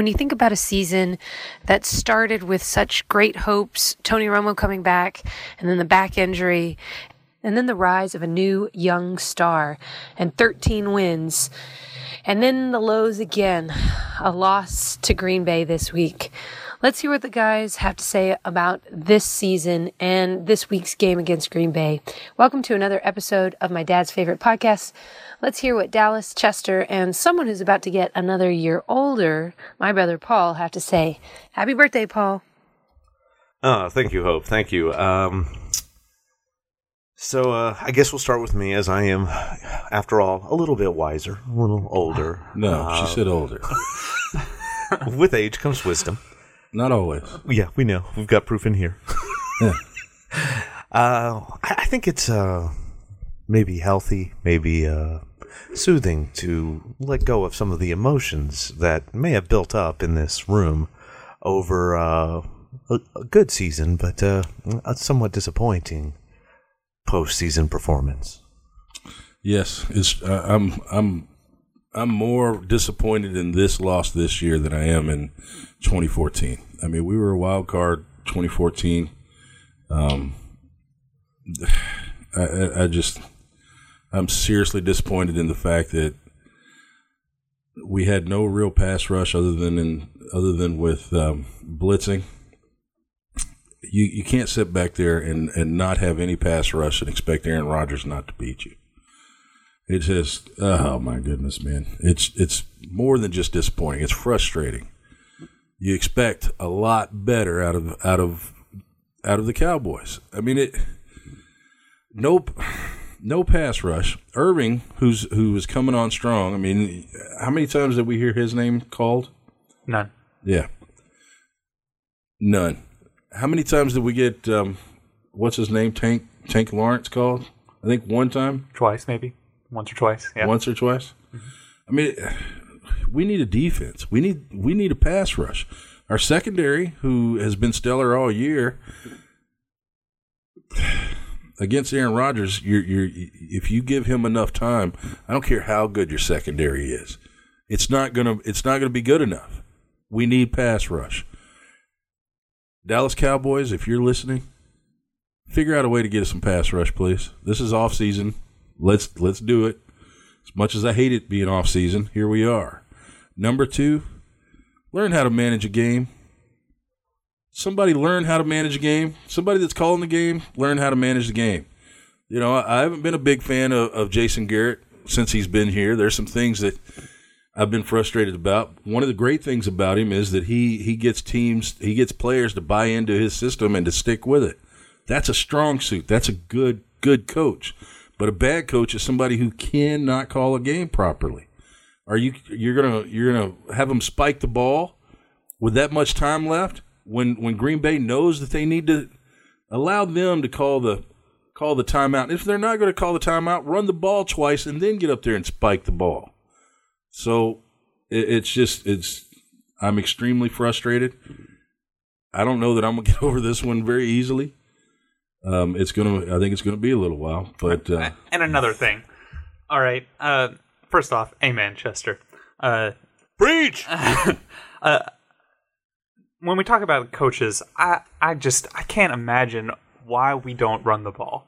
When you think about a season that started with such great hopes, Tony Romo coming back, and then the back injury, and then the rise of a new young star, and 13 wins, and then the lows again, a loss to Green Bay this week. Let's hear what the guys have to say about this season and this week's game against Green Bay. Welcome to another episode of my dad's favorite podcast. Let's hear what Dallas, Chester, and someone who's about to get another year older, my brother Paul, have to say. Happy birthday, Paul. Oh, thank you, Hope. Thank you. Um, so uh, I guess we'll start with me, as I am, after all, a little bit wiser, a little older. No, Uh, she said older. with age comes wisdom. Not always. Yeah, we know. We've got proof in here. Yeah. Uh, I, think it's uh, maybe healthy, maybe uh, soothing to let go of some of the emotions that may have built up in this room over uh, a, a good season, but uh, a somewhat disappointing postseason performance. Yes, it's. Uh, I'm. I'm. I'm more disappointed in this loss this year than I am in 2014. I mean, we were a wild card 2014. Um, I, I, just. I'm seriously disappointed in the fact that we had no real pass rush other than in other than with um, blitzing. You you can't sit back there and, and not have any pass rush and expect Aaron Rodgers not to beat you. It's just oh my goodness, man! It's it's more than just disappointing. It's frustrating. You expect a lot better out of out of out of the Cowboys. I mean it. Nope. No pass rush. Irving, who's who is coming on strong. I mean, how many times did we hear his name called? None. Yeah. None. How many times did we get um, what's his name? Tank Tank Lawrence called? I think one time, Twice, maybe. Once or twice. Yeah. once or twice. Mm-hmm. I mean, we need a defense. We need we need a pass rush. Our secondary, who has been stellar all year, against Aaron Rodgers, you're, you're if you give him enough time, I don't care how good your secondary is, it's not gonna it's not gonna be good enough. We need pass rush. Dallas Cowboys, if you're listening, figure out a way to get us some pass rush, please. This is off season. Let's let's do it. As much as I hate it being off season, here we are. Number two, learn how to manage a game. Somebody learn how to manage a game. Somebody that's calling the game, learn how to manage the game. You know, I, haven't been a big fan of, of Jason Garrett since he's been here. There's some things that I've been frustrated about. One of the great things about him is that he he gets teams, he gets players to buy into his system and to stick with it. That's a strong suit. That's a good good coach. But a bad coach is somebody who cannot call a game properly. Are you you're gonna you're gonna have them spike the ball with that much time left when when Green Bay knows that they need to allow them to call the call the timeout. If they're not going to call the timeout, run the ball twice and then get up there and spike the ball. So it, it's just it's I'm extremely frustrated. I don't know that I'm gonna get over this one very easily. Um, it's gonna I think it's gonna be a little while, but uh, And another thing. All right. Uh, first off, a Manchester. Uh, Breach! when we talk about coaches, I, I just I can't imagine why we don't run the ball.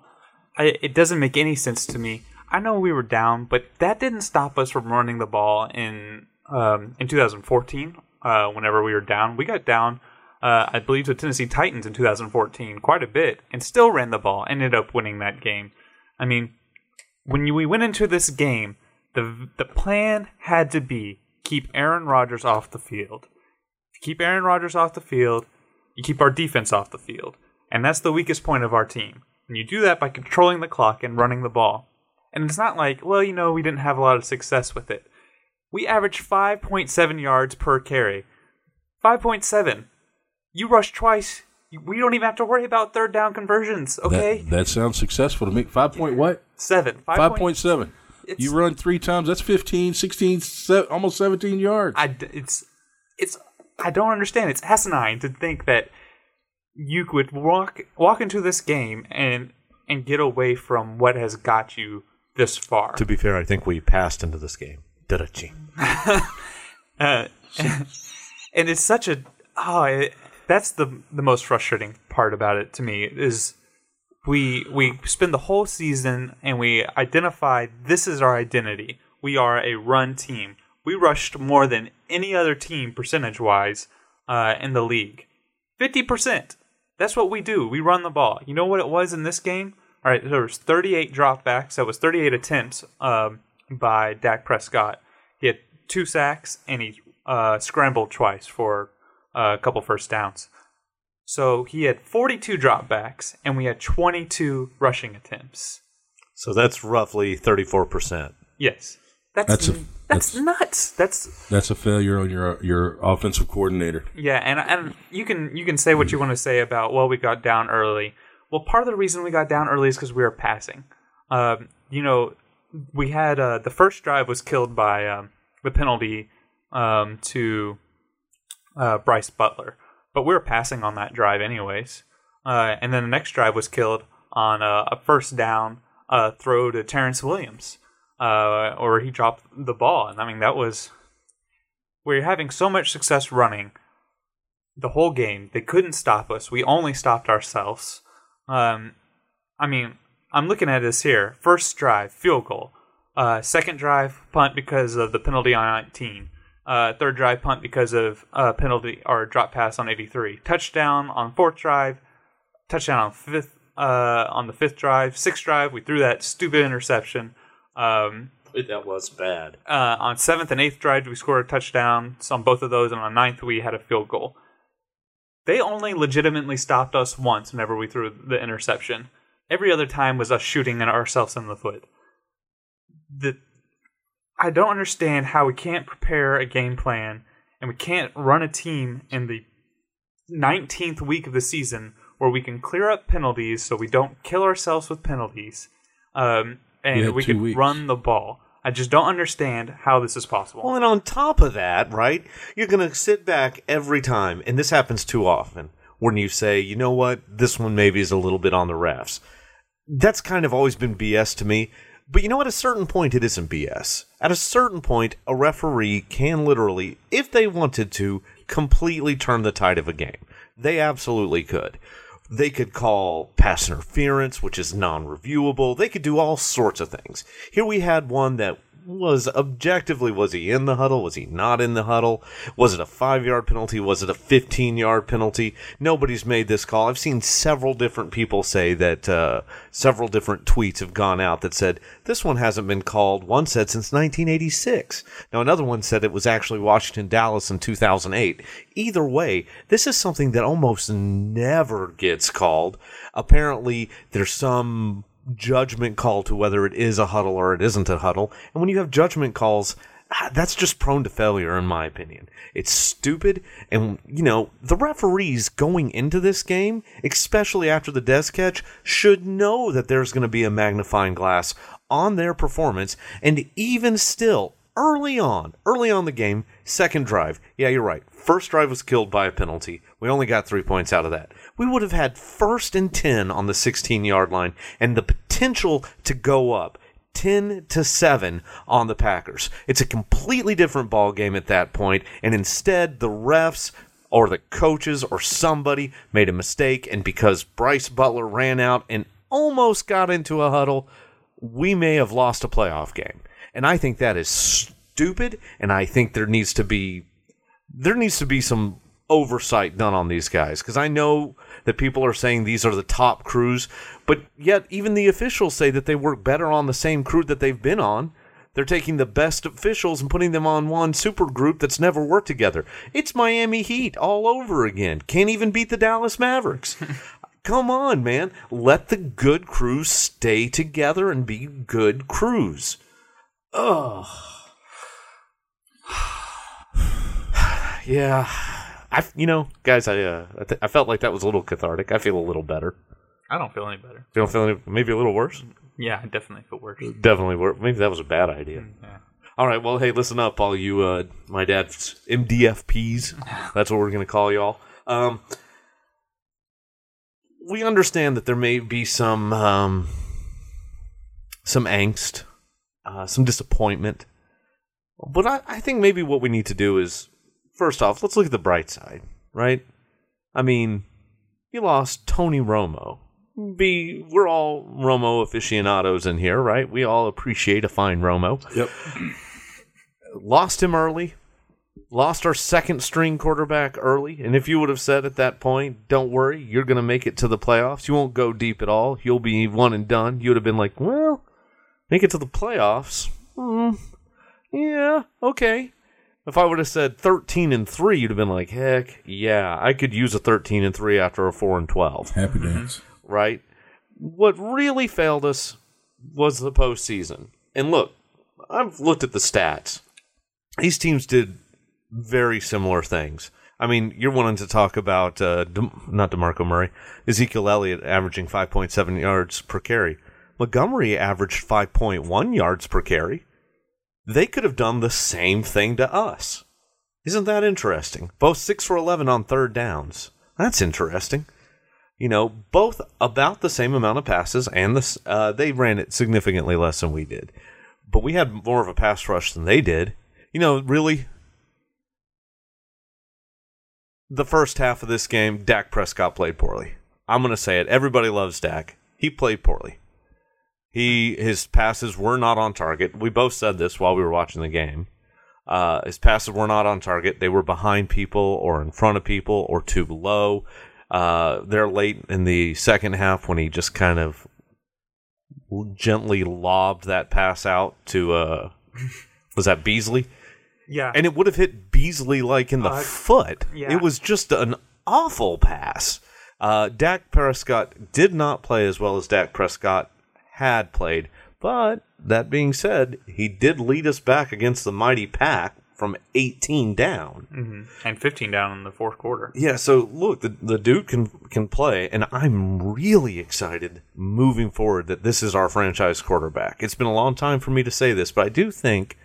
I, it doesn't make any sense to me. I know we were down, but that didn't stop us from running the ball in um, in 2014. Uh, whenever we were down, we got down. Uh, I believe the Tennessee Titans in 2014 quite a bit, and still ran the ball. Ended up winning that game. I mean, when we went into this game, the the plan had to be keep Aaron Rodgers off the field. Keep Aaron Rodgers off the field, you keep our defense off the field. And that's the weakest point of our team. And you do that by controlling the clock and running the ball. And it's not like, well, you know, we didn't have a lot of success with it. We averaged 5.7 yards per carry. 5.7. You rush twice. We don't even have to worry about third down conversions, okay? that, that sounds successful to me. Five point what? Seven. Five, Five point seven. You run three times. That's 15, 16, se- almost 17 yards. I d- it's it's I don't understand. It's asinine to think that you could walk walk into this game and and get away from what has got you this far. To be fair, I think we passed into this game. Da-da-ching. Uh, and it's such a oh it, that's the the most frustrating part about it to me is we we spend the whole season and we identify this is our identity. We are a run team. We rushed more than any other team percentage wise uh, in the league. 50% that's what we do. We run the ball. You know what it was in this game? All right there was 38 dropbacks. That was 38 attempts um, by Dak Prescott. He had two sacks and he uh, scrambled twice for a couple first downs. So he had 42 dropbacks and we had 22 rushing attempts. So that's roughly 34%. Yes. That's That's a- that's, that's- nuts. That's That's a failure on your your offensive coordinator. yeah, and and you can you can say what you want to say about well we got down early. Well, part of the reason we got down early is because we were passing. Um, you know, we had uh, the first drive was killed by um, the penalty um, to uh, Brice Butler, but we were passing on that drive anyways. Uh, and then the next drive was killed on a, a first down uh, throw to Terrance Williams, uh, or he dropped the ball, and I mean that was we're having so much success running the whole game. They couldn't stop us. We only stopped ourselves. Um, I mean, I'm looking at this here. First drive, field goal. Uh, second drive, punt because of the penalty on 19. Uh, third drive, punt because of uh, penalty or drop pass on 83. Touchdown on fourth drive. Touchdown on fifth. Uh, on the fifth drive, sixth drive, we threw that stupid interception. Um, That was bad. uh, on seventh and eighth drive, we scored a touchdown so on both of those, and on ninth, we had a field goal. They only legitimately stopped us once whenever we threw the interception. Every other time was us shooting ourselves in the foot. The I don't understand how we can't prepare a game plan and we can't run a team in the 19th week of the season where we can clear up penalties so we don't kill ourselves with penalties um, and had we two can weeks. run the ball. I just don't understand how this is possible. Well, and on top of that, right, you're going to sit back every time, and this happens too often, when you say, you know what, this one maybe is a little bit on the refs. That's kind of always been BS to me. But you know, at a certain point, it isn't BS. At a certain point, a referee can literally, if they wanted to, completely turn the tide of a game. They absolutely could. They could call pass interference, which is non reviewable. They could do all sorts of things. Here we had one that was objectively was he in the huddle? Was he not in the huddle? Was it a 5 yard penalty? Was it a 15 yard penalty? Nobody's made this call. I've seen several different people say that uh, several different tweets have gone out that said this one hasn't been called. One said since 1986 now another one said it was actually washington dallas in 2008 either way this is something that almost never gets called. Apparently there's some judgment call to whether it is a huddle or it isn't a huddle. And when you have judgment calls, ah, that's just prone to failure, in my opinion. It's stupid. And, you know, the referees going into this game, especially after the Dez catch, should know that there's going to be a magnifying glass on their performance. And even still, early on, early on the game, second drive. Yeah, you're right. First drive was killed by a penalty. We only got three points out of that. We would have had first and 10 on the 16 yard line and the potential to go up 10 to 7 on the Packers. It's a completely different ball game at that point, and instead the refs or the coaches or somebody made a mistake and because Brice Butler ran out and almost got into a huddle, we may have lost a playoff game. And I think that is stupid and I think there needs to be there needs to be some oversight done on these guys because I know that people are saying these are the top crews, but yet even the officials say that they work better on the same crew that they've been on. They're taking the best officials and putting them on one super group that's never worked together. It's Miami Heat all over again. Can't even beat the Dallas Mavericks. Come on, man. Let the good crews stay together and be good crews. Ugh. yeah. I, you know, guys, I, uh, I, th- I felt like that was a little cathartic. I feel a little better. I don't feel any better. You don't feel any, maybe a little worse? Yeah, I definitely feel worse. Definitely worse. Maybe that was a bad idea. Yeah. All right. Well, hey, listen up, all you, uh, my dad's MDFPs. That's what we're going to call y'all. Um, we understand that there may be some, um, some angst, uh, some disappointment. But I, I think maybe what we need to do is first off, let's look at the bright side, right? I mean, you lost Tony Romo. Be we're all Romo aficionados in here, right? We all appreciate a fine Romo. Yep. Lost him early. Lost our second string quarterback early. And if you would have said at that point, don't worry, you're going to make it to the playoffs. You won't go deep at all. You'll be one and done. You would have been like, well, make it to the playoffs. Hmm. yeah, okay. If I would have said 13 and 3, you'd have been like, heck, yeah, I could use a 13 and 3 after a 4 and 12 Happy dance. right? What really failed us was the postseason. And look, I've looked at the stats. These teams did very similar things. I mean, you're wanting to talk about uh, De- not Demarco Murray, Ezekiel Elliott averaging 5.7 yards per carry. Montgomery averaged 5.1 yards per carry. They could have done the same thing to us. Isn't that interesting? Both 6 for 11 on third downs. That's interesting you know, both about the same amount of passes, and this uh, they ran it significantly less than we did, but we had more of a pass rush than they did. You know, really, the first half of this game, Dak Prescott played poorly. I'm going to say it. Everybody loves Dak. He played poorly. He his passes were not on target. We both said this while we were watching the game. Uh, his passes were not on target. They were behind people or in front of people or too low. Uh, they're late in the second half when he just kind of gently lobbed that pass out to uh, was that Beasley? Yeah. And it would have hit Beasley like in the Uh, foot. yeah. It was just an awful pass. Uh, Dak Prescott did not play as well as Dak Prescott had played, but that being said, he did lead us back against the mighty pack from 18 down. hmm And 15 down in the fourth quarter. Yeah, so look, the, the dude can can play, and I'm really excited moving forward that this is our franchise quarterback. It's been a long time for me to say this, but I do think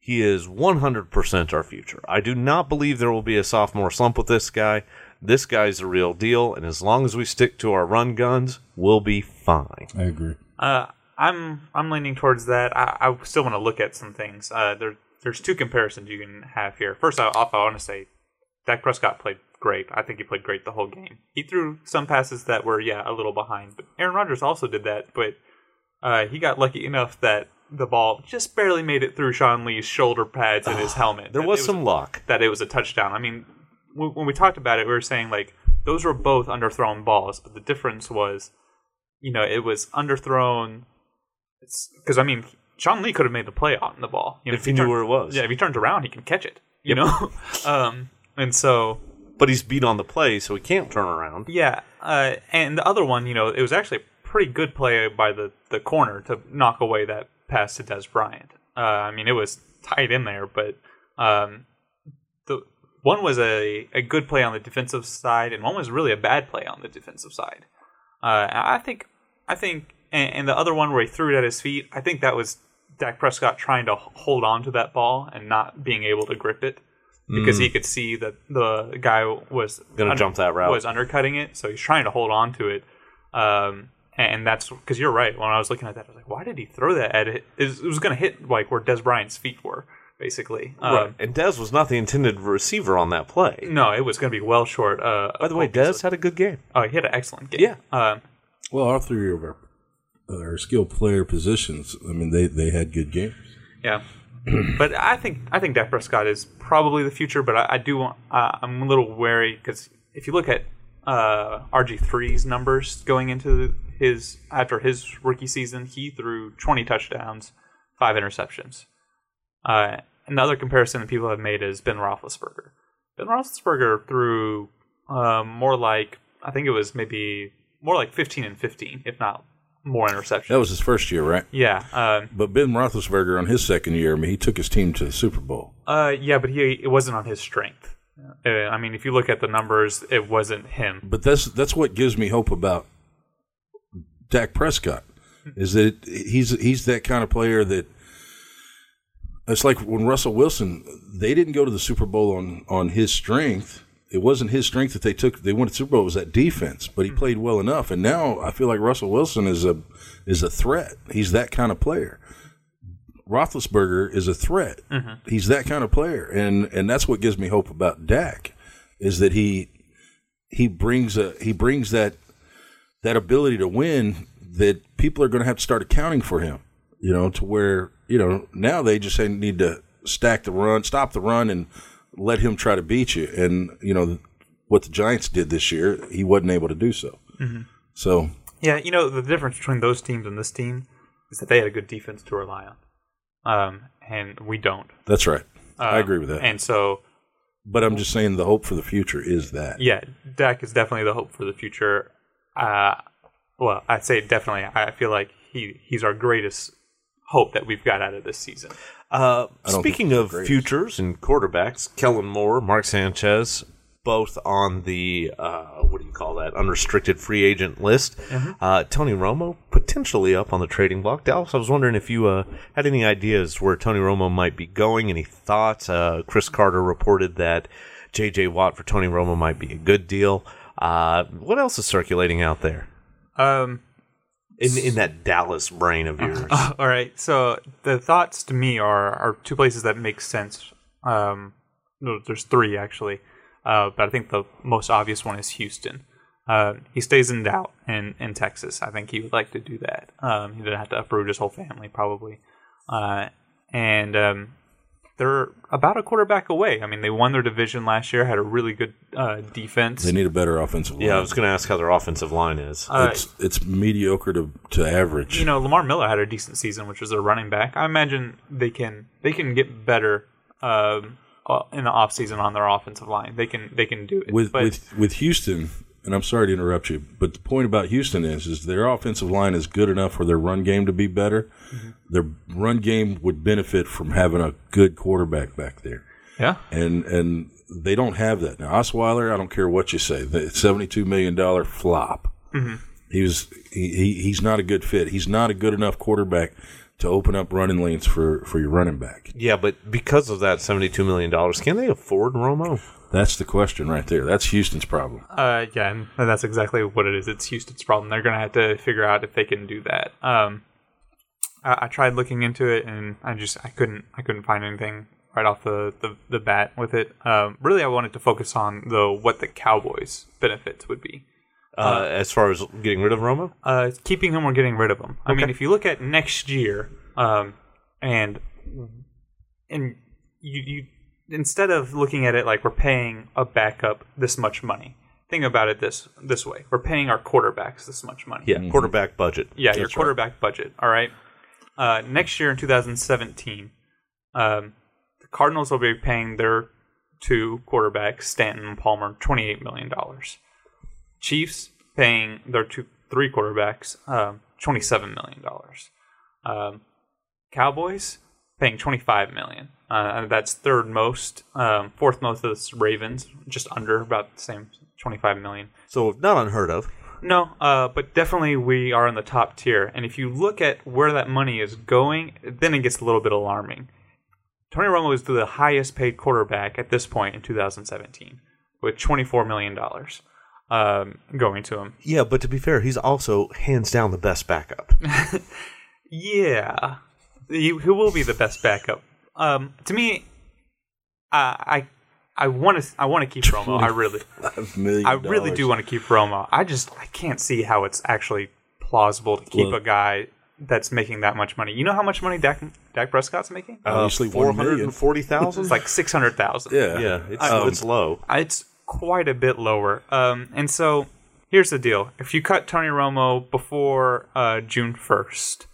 he is 100% our future. I do not believe there will be a sophomore slump with this guy. This guy's the real deal, and as long as we stick to our run guns, we'll be fine. I agree. Uh, I'm I'm leaning towards that. I, I still want to look at some things. Uh, there there's two comparisons you can have here. First off, I want to say Dak Prescott played great. I think he played great the whole game. He threw some passes that were yeah a little behind, but Aaron Rodgers also did that. But uh, he got lucky enough that the ball just barely made it through Sean Lee's shoulder pads and his helmet. There That was some luck. that it was a touchdown. I mean, when we talked about it, we were saying like those were both underthrown balls, but the difference was, you know, it was underthrown. Because I mean, Sean Lee could have made the play on the ball you know, If he knew where it was. Yeah, if he turns around, he can catch it. You know, um, and so But he's beat on the play, so he can't turn around. yeah, uh, and the other one, you know, it was actually a pretty good play by the the corner to knock away that pass to Dez Bryant. Uh, I mean, it was tight in there, but um, the one was a, a good play on the defensive side, and one was really a bad play on the defensive side. Uh, I think, I think, and, and the other one where he threw it at his feet, I think that was Dak Prescott trying to hold on to that ball and not being able to grip it because he could see that the guy was Gonna jump that route. was undercutting it, so he's trying to hold on to it. Um, and that's because you're right. When I was looking at that, I was like, "Why did he throw that at it? It was, was going to hit like where Dez Bryant's feet were, basically." Um, right. And Dez was not the intended receiver on that play. No, it was going to be well short. Uh, By the way, Dez had a good game. oh, he had an excellent game. Yeah. Um, Well, all three of our, our skilled player positions, I mean, they, they had good games. Yeah, but I think I think Dak Prescott is probably the future. But I, I do uh, I'm a little wary because if you look at uh, RG 3s numbers going into his after his rookie season, he threw 20 touchdowns, five interceptions. Uh, another comparison that people have made is Ben Roethlisberger. Ben Roethlisberger threw um, more like I think it was maybe more like 15 and 15, if not more interceptions. That was his first year, right? yeah. Um, But Ben Roethlisberger on his second year, I mean, he took his team to the Super Bowl. Uh, yeah, but he it wasn't on his strength. Uh, I mean, if you look at the numbers, it wasn't him. But that's that's what gives me hope about Dak Prescott is that he's he's that kind of player that it's like when Russell Wilson they didn't go to the Super Bowl on on his strength. It wasn't his strength that they took. They won the Super Bowl. It was that defense, but he hmm. played well enough. And now I feel like Russell Wilson is a is a threat. He's that kind of player. Roethlisberger is a threat. Mm-hmm. He's that kind of player, and and that's what gives me hope about Dak, is that he he brings a he brings that that ability to win that people are going to have to start accounting for him. You know, to where you know now they just say need to stack the run, stop the run, and let him try to beat you. And you know what the Giants did this year, he wasn't able to do so. So Yeah, you know the difference between those teams and this team is that they had a good defense to rely on, um, and we don't. that's right. I Um, agree with that. And so, but I'm just saying the hope for the future is that. yeah, Dak is definitely the hope for the future. Uh, well, I'd say definitely. I feel like he he's our greatest hope that we've got out of this season. Uh, speaking of it's great. futures and quarterbacks, Kellen Moore, Mark Sanchez, both on the uh, what do you call that unrestricted free agent list. Uh, Tony Romo potentially up on the trading block. Dallas, I was wondering if you uh, had any ideas where Tony Romo might be going. Any thoughts? Uh, Chris Carter reported that J.J. Watt for Tony Romo might be a good deal. Uh, what else is circulating out there Um, in in that Dallas brain of yours? all right. So the thoughts to me are are two places that make sense. Um, no, there's three actually, uh, but I think the most obvious one is Houston. Uh, he stays in doubt in, in Texas. I think he would like to do that. Um, he didn't have to uproot his whole family probably, uh, and um, they're about a quarterback away. I mean, they won their division last year, had a really good uh, defense. They need a better offensive line. yeah, I was going to ask how their offensive line is. Uh, it's it's mediocre to, to average. you know, Lamar Miller had a decent season, which was their running back. I imagine they can they can get better um, uh, in the offseason on their offensive line. They can they can do it. with but with with Houston, and I'm sorry to interrupt you, but the point about Houston is is their offensive line is good enough for their run game to be better. Mm-hmm. Their run game would benefit from having a good quarterback back there, yeah, and and they don't have that now. Osweiler, I don't care what you say, the 72 million dollar flop. Mm-hmm. He was he, he he's not a good fit. He's not a good enough quarterback to open up running lanes for for your running back. Yeah, but because of that seventy-two million dollars, can they afford Romo? That's the question right there. That's Houston's problem. uh, yeah, and that's exactly what it is. It's Houston's problem. They're gonna have to figure out if they can do that. Um, I, I tried looking into it, and I just I couldn't I couldn't find anything right off the, the, the bat with it. Um, really, I wanted to focus on the what the Cowboys' benefits would be. Uh, as far as getting rid of Romo, uh, keeping him or getting rid of him. I mean, if you look at next year, um, and and you, you instead of looking at it like we're paying a backup this much money, think about it this this way: we're paying our quarterbacks this much money. yeah, quarterback budget. yeah, your That's right. quarterback budget. All right. Uh, next year in 2017, um, the Cardinals will be paying their two quarterbacks, Stanton and Palmer, 28 million dollars. Chiefs paying their two three quarterbacks, um, 27 million dollars. Um, Cowboys paying 25 million. Uh, that's third most. Um, fourth most of the Ravens, just under about the same 25 million. So not unheard of. No, uh, but definitely we are in the top tier. And if you look at where that money is going, then it gets a little bit alarming. Tony Romo is the highest paid quarterback at this point in 2017, with $24 million um, going to him. Yeah, but to be fair, he's also hands down the best backup. Yeah, he, he will be the best backup. Um, to me, uh, I I want to I want to keep Romo. I really I really do want to keep Romo. I just I can't see how it's actually plausible to keep Well- a guy that's making that much money. You know how much money Dak Dak Prescott's making? Obviously, four one hundred million. and forty thousand. It's like six hundred thousand. Yeah, yeah, it's, Um, it's low. it's quite a bit lower. Um, and so here's the deal: if you cut Tony Romo before uh, June first,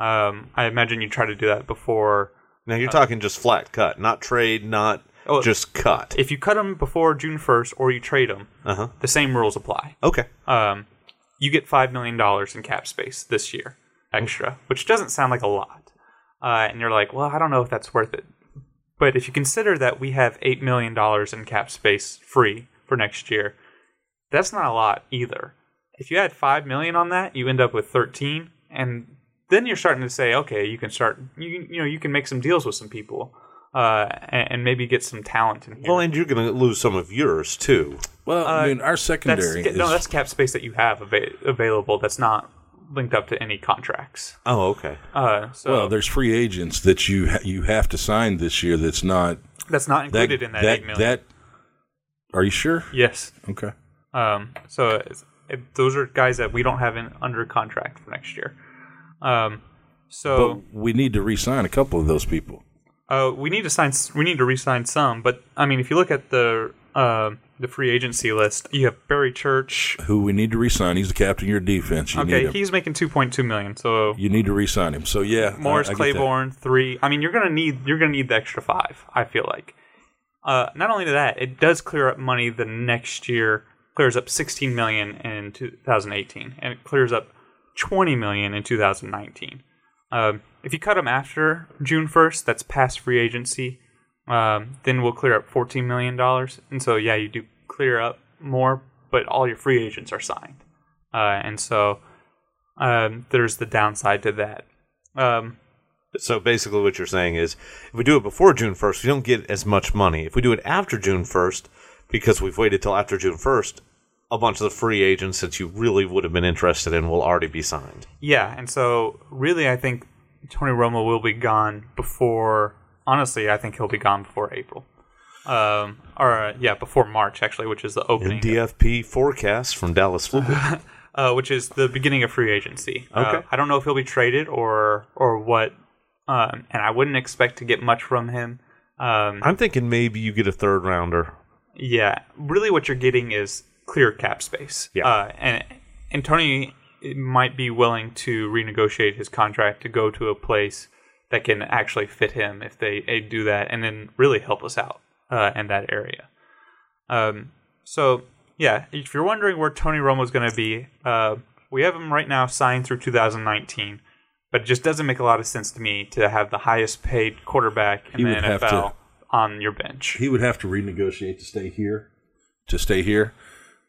um, I imagine you try to do that before. Now you're talking just flat cut, not trade, not Oh, just cut. If you cut them before June first, or you trade them, Uh huh. the same rules apply. Okay. um, you get five million dollars in cap space this year extra, which doesn't sound like a lot. Uh, and you're like, well, I don't know if that's worth it. But if you consider that we have eight million dollars in cap space free for next year, that's not a lot either. If you add five million on that, you end up with thirteen, and then you're starting to say, okay, you can start, you you know, you can make some deals with some people, uh, and, and maybe get some talent in here. Well, and you're going to lose some of yours too. Well, I mean, our Uh, that's secondary. no, that's cap space that you have ava- available. That's not linked up to any contracts. Oh, okay. Uh, so Well, there's free agents that you ha- you have to sign this year. That's not that's not that included in that, that eight million. that. Are you sure? yes. Okay. Um, so it, those are guys that we don't have in under contract for next year. Um, so But we need to re-sign a couple of those people. uh, we need to sign. s- We need to re-sign some. But I mean, if you look at the uh, the free agency list, you have Barry Church. Who we need to re-sign? He's the captain of your defense. You Okay, he's making two point two million. So you need to re-sign him. So yeah, Morris I that. Claiborne three. I mean, you're gonna need you're gonna need the extra five. I feel like. Uh, not only that, it does clear up money the next year. Clears up 16 million in 2018, and it clears up 20 million in 2019. Um, if you cut them after June 1st, that's past free agency. Um, then we'll clear up 14 million dollars, and so yeah, you do clear up more, but all your free agents are signed, uh, and so um, there's the downside to that. Um, So basically, what you're saying is, if we do it before June 1st, we don't get as much money. If we do it after June 1st, because we've waited till after June 1st, a bunch of the free agents that you really would have been interested in will already be signed. Yeah, and so really, I think Tony Romo will be gone before. Honestly, I think he'll be gone before April, um, or uh, yeah, before March actually, which is the opening, DFP forecast from Dallas Football. uh, which is the beginning of free agency. Uh, Okay. I don't know if he'll be traded or or what, um, and I wouldn't expect to get much from him. Um, I'm thinking maybe you get a third rounder. Yeah, really, what you're getting is clear cap space. Yeah. uh, and and Tony might be willing to renegotiate his contract to go to a place that can actually fit him if they, they do that, and then really help us out uh, in that area. Um, so yeah, if you're wondering where Tony Romo is going to be, uh, we have him right now signed through 2019. But it just doesn't make a lot of sense to me to have the highest paid quarterback in He the NFL to- on your bench. He would have to renegotiate to stay here. To stay here,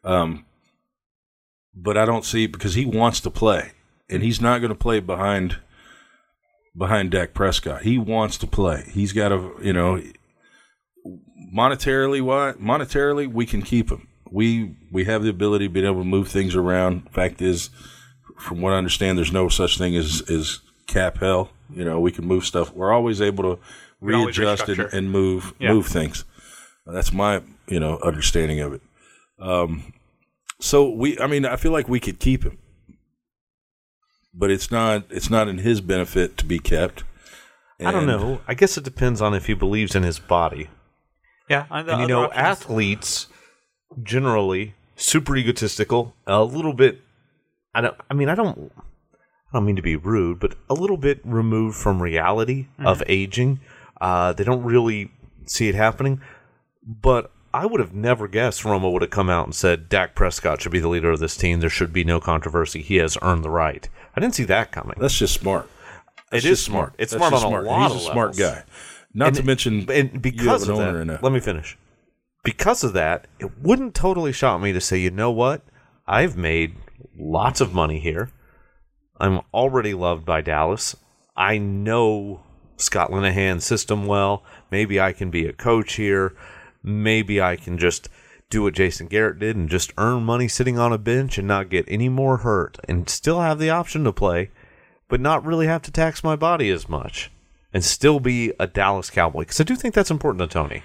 um, but I don't see because he wants to play, and he's not going to play behind behind Dak Prescott. He wants to play. He's got to, you know, monetarily. Why monetarily we can keep him. We we have the ability to be able to move things around. Fact is, from what I understand, there's no such thing as as cap hell. You know, we can move stuff. We're always able to readjust and, and move Yeah. move things. That's my you know understanding of it. Um, so we, I mean, I feel like we could keep him, but it's not it's not in his benefit to be kept. I don't know. I guess it depends on if he believes in his body. Yeah, and, the And you know, options- athletes generally super egotistical, a little bit. I don't. I mean, I don't. I don't mean to be rude, but a little bit removed from reality of aging. Uh, they don't really see it happening. But I would have never guessed Romo would have come out and said Dak Prescott should be the leader of this team. There should be no controversy. He has earned the right. I didn't see that coming. That's just smart. That's It is smart. It's That's smart on a lot He's of a smart guy. Not to mention, and because of an owner that, in a- let me finish. Because of that, it wouldn't totally shock me to say, you know what? I've made lots of money here. I'm already loved by Dallas. I know Scott Linehan's system well. Maybe I can be a coach here. Maybe I can just do what Jason Garrett did and just earn money sitting on a bench and not get any more hurt and still have the option to play, but not really have to tax my body as much and still be a Dallas Cowboy. Because I do think that's important to Tony.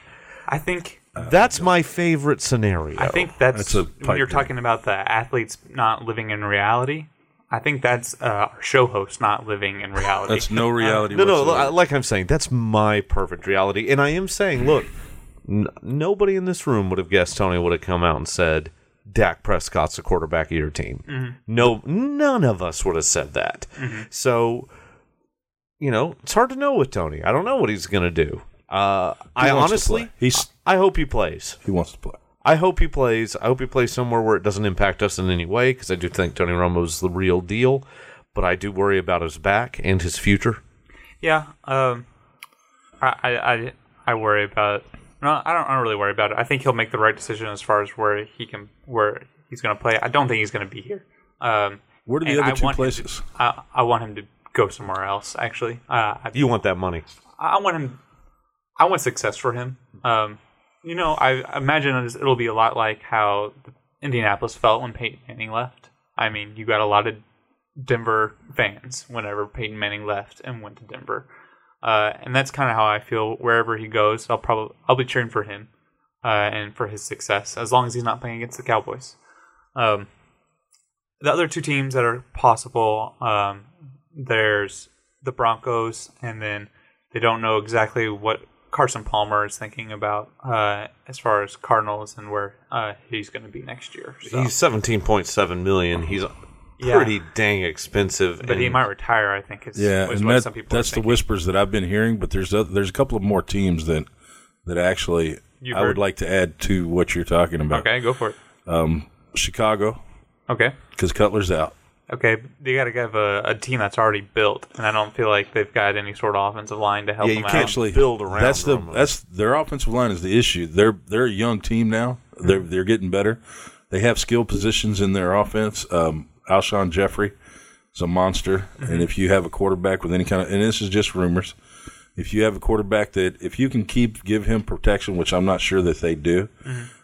I think That's my favorite scenario. I think that's, That's a when you're talking about the athletes not living in reality. I think that's uh, our show host not living in reality. that's no reality. No, no, whatsoever. li- like I'm saying, that's my perfect reality. And I am saying, look, n- nobody in this room would have guessed Tony would have come out and said, Dak Prescott's the quarterback of your team. No, none of us would have said that. So, you know, it's hard to know with Tony. I don't know what he's going to do. Uh, I honestly. He's- I hope he plays. he wants to play. I hope he plays. I hope he plays somewhere where it doesn't impact us in any way because I do think Tony Romo's the real deal. But I do worry about his back and his future. yeah. Um, I, I I I worry about. No, I don't, I don't really worry about it. I think he'll make the right decision as far as where he can where he's going to play. I don't think he's going to be here. Um, Where are the other I two him to- places? I, I want him to go somewhere else. Actually, uh, I, You want that money? I want him. I want success for him. Um, you know, I imagine it'll be a lot like how Indianapolis felt when Peyton Manning left. I mean, you got a lot of Denver fans whenever Peyton Manning left and went to Denver. Uh, and that's kind of how I feel wherever he goes. I'll probably I'll be cheering for him uh, and for his success as long as he's not playing against the Cowboys. Um, the other two teams that are possible, um, there's the Broncos, and then they don't know exactly what Carson Palmer is thinking about uh, as far as Cardinals and where uh, he's going to be next year. So. He's seventeen point seven million. He's Yeah. pretty dang expensive. but he might retire. I think is, Yeah, is and what that, some people. that's are the thinking. whispers that I've been hearing. But there's a, there's a couple of more teams that that actually You I would like to add to what you're talking about. Okay, go for it. Um, Chicago Okay. because Cutler's out. Okay, they got to have a, a team that's already built, and I don't feel like they've got any sort of offensive line to help Yeah, you out. can't Actually, build around That's the Romo. that's their offensive line is the issue. They're they're a young team now. They're they're getting better. They have skill positions in their offense. Um, Alshon Jeffery is a monster, and if you have a quarterback with any kind of and this is just rumors, if you have a quarterback that if you can keep give him protection, which I'm not sure that they do,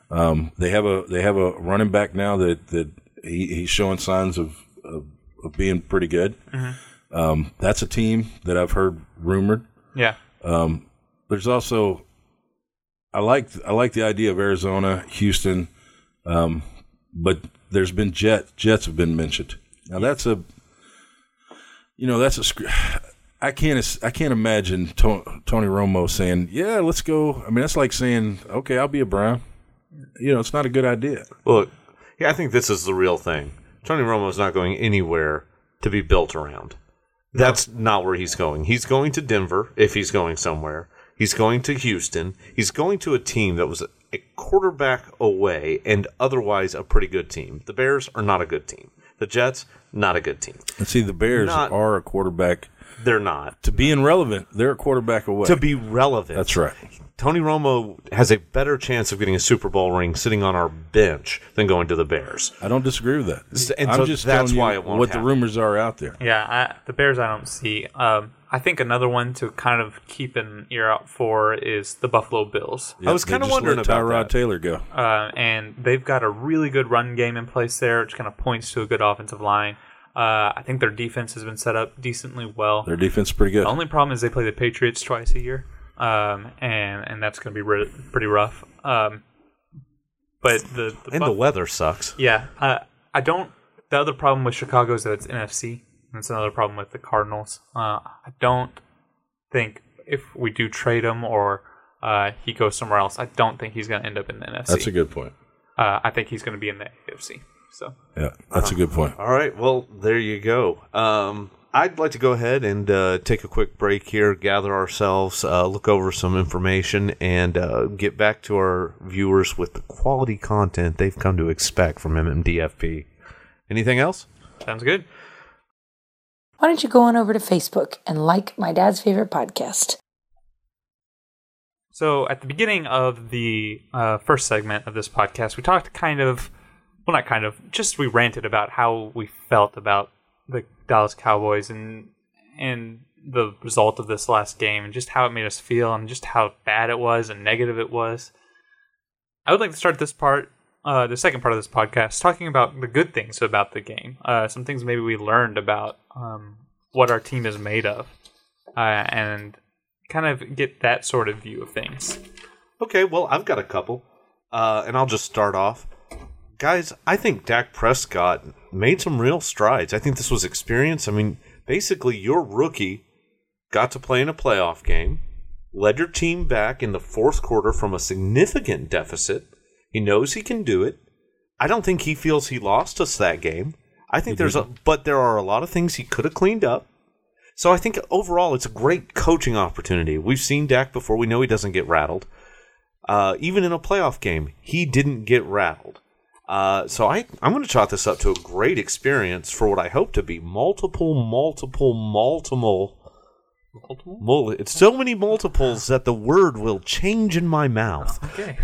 um, they have a they have a running back now that that he, he's showing signs of, of of being pretty good. Um, that's a team that I've heard rumored. yeah, There's also I like I like the idea of Arizona, Houston, um, but there's been jet jets have been mentioned. Now that's a you know that's a I can't I can't imagine Tony Romo saying yeah let's go. I mean that's like saying okay I'll be a Brown. You know it's not a good idea. Look, yeah, I think this is the real thing. Tony Romo is not going anywhere to be built around. That's not where he's going. He's going to Denver if he's going somewhere. He's going to Houston. He's going to a team that was a quarterback away and otherwise a pretty good team. The Bears are not a good team. The Jets, not a good team. And see the Bears Not- are a quarterback They're not. to being relevant. They're a quarterback away. To be relevant. that's right. Tony Romo has a better chance of getting a Super Bowl ring sitting on our bench than going to the Bears. I don't disagree with that. And I'm so just that's telling you why it won't what the rumors are out there. yeah. I, the Bears, I don't see. Um, I think another one to kind of keep an ear out for is the Buffalo Bills, I was kind of wondering let about Tyrod that. Taylor go. uh, and they've got a really good run game in place there, which kind of points to a good offensive line. Uh, I think their defense has been set up decently well. Their defense is pretty good. The only problem is they play the Patriots twice a year, um, and and that's going to be re- pretty rough. Um, but the, the And the weather sucks. yeah, uh, I don't. The other problem with Chicago is that it's NFC. And that's another problem with the Cardinals. Uh, I don't think if we do trade him or uh, he goes somewhere else, I don't think he's going to end up in the NFC. That's a good point. uh, I think he's going to be in the AFC. So Yeah, that's a good point. All right, well, there you go. Um, I'd like to go ahead and uh, take a quick break here, gather ourselves, uh, look over some information, and uh, get back to our viewers with the quality content they've come to expect from MMDFP. Anything else? sounds good. Why don't you go on over to Facebook and like my dad's favorite podcast? So at the beginning of the uh, first segment of this podcast, we talked kind of, well, not kind of, just we ranted about how we felt about the Dallas Cowboys and and the result of this last game and just how it made us feel and just how bad it was and negative it was. I would like to start this part, uh, the second part of this podcast, talking about the good things about the game. Uh, some things maybe we learned about um, what our team is made of, uh, and kind of get that sort of view of things. Okay, well, I've got a couple, uh, and I'll just start off. Guys, I think Dak Prescott made some real strides. I think this was experience. I mean, basically, your rookie got to play in a playoff game, led your team back in the fourth quarter from a significant deficit. He knows he can do it. I don't think he feels he lost us that game. I think there's a, but there are a lot of things he could have cleaned up. So I think overall it's a great coaching opportunity. We've seen Dak before. We know he doesn't get rattled. Uh, even in a playoff game, he didn't get rattled. Uh, so I, I'm going to chalk this up to a great experience for what I hope to be multiple, multiple, multiple. Multiple? Mul- it's so many multiples that the word will change in my mouth. Okay.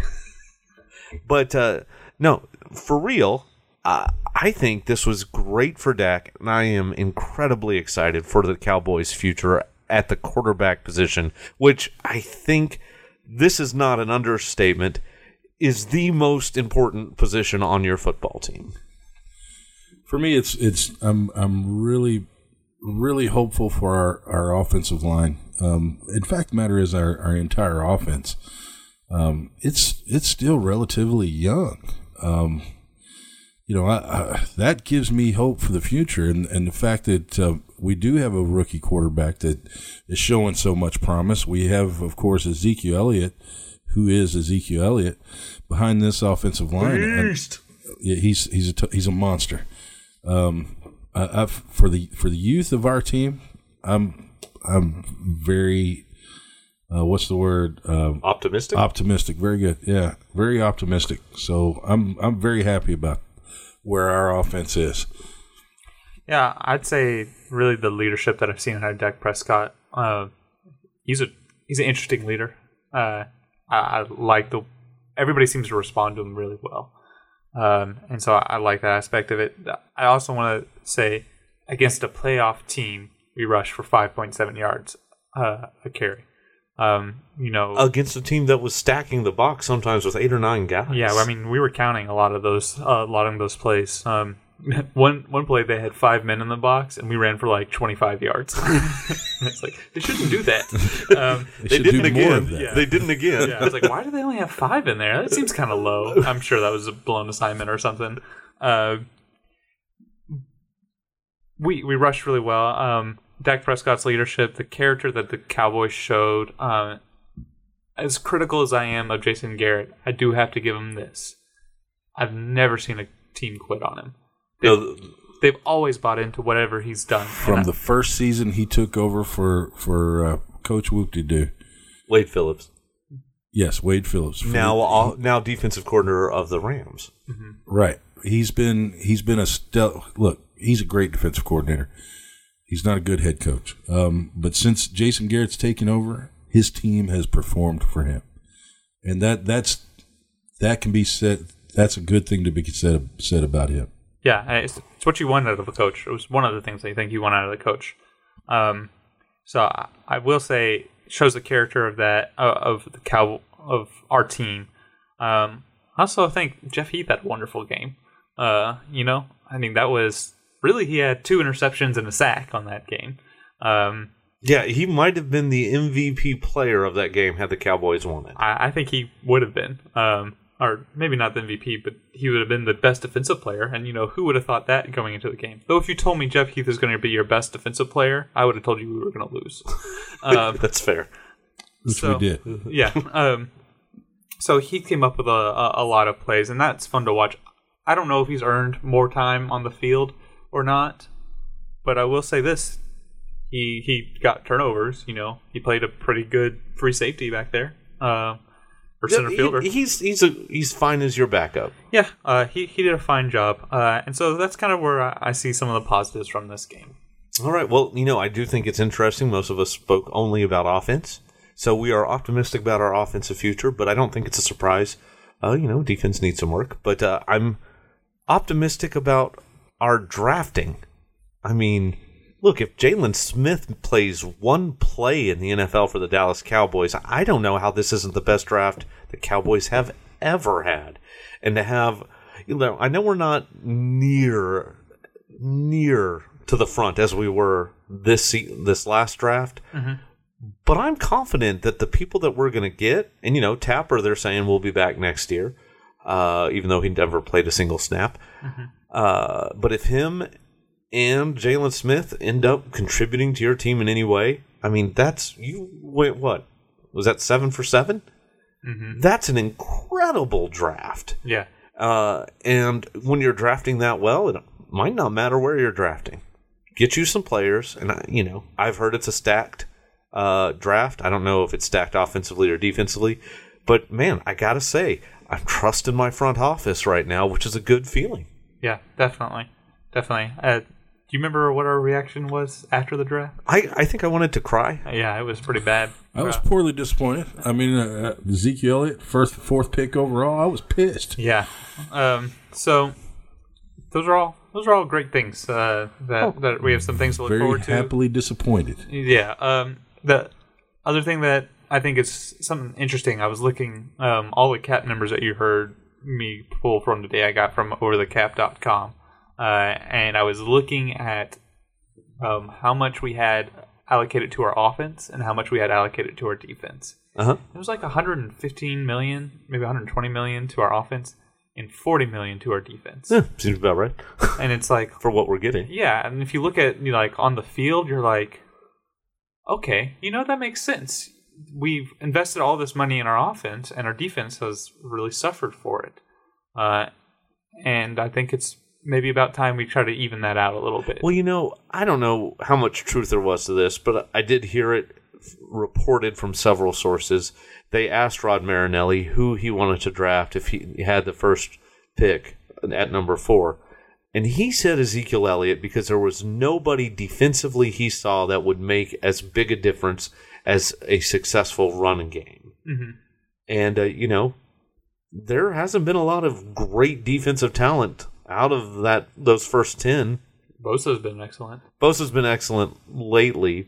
But uh, no, for real, uh, I think this was great for Dak, and I am incredibly excited for the Cowboys' future at the quarterback position, which I think this is not an understatement, is the most important position on your football team. For me, it's it's I'm I'm really really hopeful for our, our offensive line. Um, in fact, matter is our, our entire offense. Um, it's it's still relatively young. Um, you know, I, I, that gives me hope for the future, and and the fact that uh, we do have a rookie quarterback that is showing so much promise. We have, of course, Ezekiel Elliott, who is Ezekiel Elliott, behind this offensive line. And, yeah, he's he's a t- he's a monster. Um, I, for the for the youth of our team, I'm I'm very uh, what's the word um, Optimistic. optimistic. Very good. Yeah, very optimistic. So I'm I'm very happy about where our offense is. Yeah, I'd say really the leadership that I've seen out of Dak Prescott. Uh, he's a he's an interesting leader. Uh, I, I like the everybody seems to respond to him really well, um, and so I, I like that aspect of it. I also want to say against a playoff team, we rushed for five point seven yards uh, a carry. Um, you know, against a team that was stacking the box sometimes with eight or nine guys. yeah, I mean, we were counting a lot of those, uh, a lot of those plays. Um, one one play they had five men in the box, and we ran for like twenty five yards. it's like they shouldn't do that. Um, They, they should didn't do more again. of that. Yeah. They didn't again. yeah, I was like, why do they only have five in there? That seems kind of low. I'm sure that was a blown assignment or something. Uh, we we rushed really well. Um, Dak Prescott's leadership, the character that the Cowboys showed. Uh, as critical as I am of Jason Garrett, I do have to give him this. I've never seen a team quit on him. No, They've always bought into whatever he's done. From I- the first season he took over for for uh, Coach Whoop to do. Wade Phillips. Yes, Wade Phillips. For- Now, all, now defensive coordinator of the Rams. Right. He's been he's been a stel- look. He's a great defensive coordinator. He's not a good head coach. Um, but since Jason Garrett's taken over, his team has performed for him, and that that's that can be said. That's a good thing to be said said about him. Yeah, it's, it's what you want out of a coach. It was one of the things I think you want out of the coach. Um, so I, I will say shows the character of that uh, of the cow of our team. Um, I also think Jeff Heath had a wonderful game. Uh, you know, I think that was really he had two interceptions and a sack on that game. Um, Yeah, he might have been the MVP player of that game had the Cowboys won it. I, I think he would have been, um, or maybe not the MVP, but he would have been the best defensive player. And you know, who would have thought that going into the game? Though, if you told me Jeff Heath is going to be your best defensive player, I would have told you we were going to lose. Um, That's fair. Which So- we did. yeah. Um, so Heath came up with a, a, a lot of plays, and that's fun to watch. I don't know if he's earned more time on the field or not, but I will say this: he he got turnovers. You know, he played a pretty good free safety back there. Uh, or center He- fielder. he's he's a he's fine as your backup. Yeah, uh, he he did a fine job, uh, and so that's kind of where I, I see some of the positives from this game. All right. Well, you know, I do think it's interesting. Most of us spoke only about offense, so we are optimistic about our offensive future. But I don't think it's a surprise. Uh, you know, defense needs some work, but uh, I'm optimistic about our drafting. I mean, look, if Jaylon Smith plays one play in the NFL for the Dallas Cowboys, I don't know how this isn't the best draft the Cowboys have ever had. And to have, you know, I know we're not near near to the front as we were this this last draft. But I'm confident that the people that we're going to get, and you know, Tapper, they're saying we'll be back next year, uh, even though he never played a single snap. Uh, but if him and Jaylon Smith end up contributing to your team in any way, I mean, that's you wait. What was that? Seven for 7 That's an incredible draft. Yeah, Uh, and when you're drafting that well, it might not matter where you're drafting. Get you some players, and I, you know I've heard it's a stacked uh, draft. I don't know if it's stacked offensively or defensively, but man, I gotta say I'm trusting my front office right now, which is a good feeling. Yeah, definitely, definitely. Uh, do you remember what our reaction was after the draft? I, I think I wanted to cry. Yeah, it was pretty bad. I was poorly disappointed. I mean, uh, uh, Ezekiel Elliott, first, fourth pick overall. I was pissed. Yeah. Um, so those are all those are all great things. Uh, that that we have some things to look Very forward to. happily disappointed. Yeah. Um, the other thing that I think is something interesting. I was looking um, all the cap numbers that you heard me pull from today. I got from overthecap.com. uh, and I was looking at um, how much we had allocated to our offense and how much we had allocated to our defense. Uh huh. It was like 115 million, maybe 120 million to our offense, and 40 million to our defense. Yeah, seems about right And it's like, for what we're getting. yeah, and if you look at you know, like on the field, you're like, okay, you know that makes sense. We've invested all this money in our offense, and our defense has really suffered for it. Uh, and I think it's maybe about time we try to even that out a little bit. Well, you know, I don't know how much truth there was to this, but I did hear it reported from several sources. They asked Rod Marinelli who he wanted to draft if he had the first pick at number four. And he said Ezekiel Elliott because there was nobody defensively he saw that would make as big a difference as a successful running game. Mhm. And, uh, you know, there hasn't been a lot of great defensive talent out of that those first 10 Bosa's been excellent. Bosa's been excellent lately,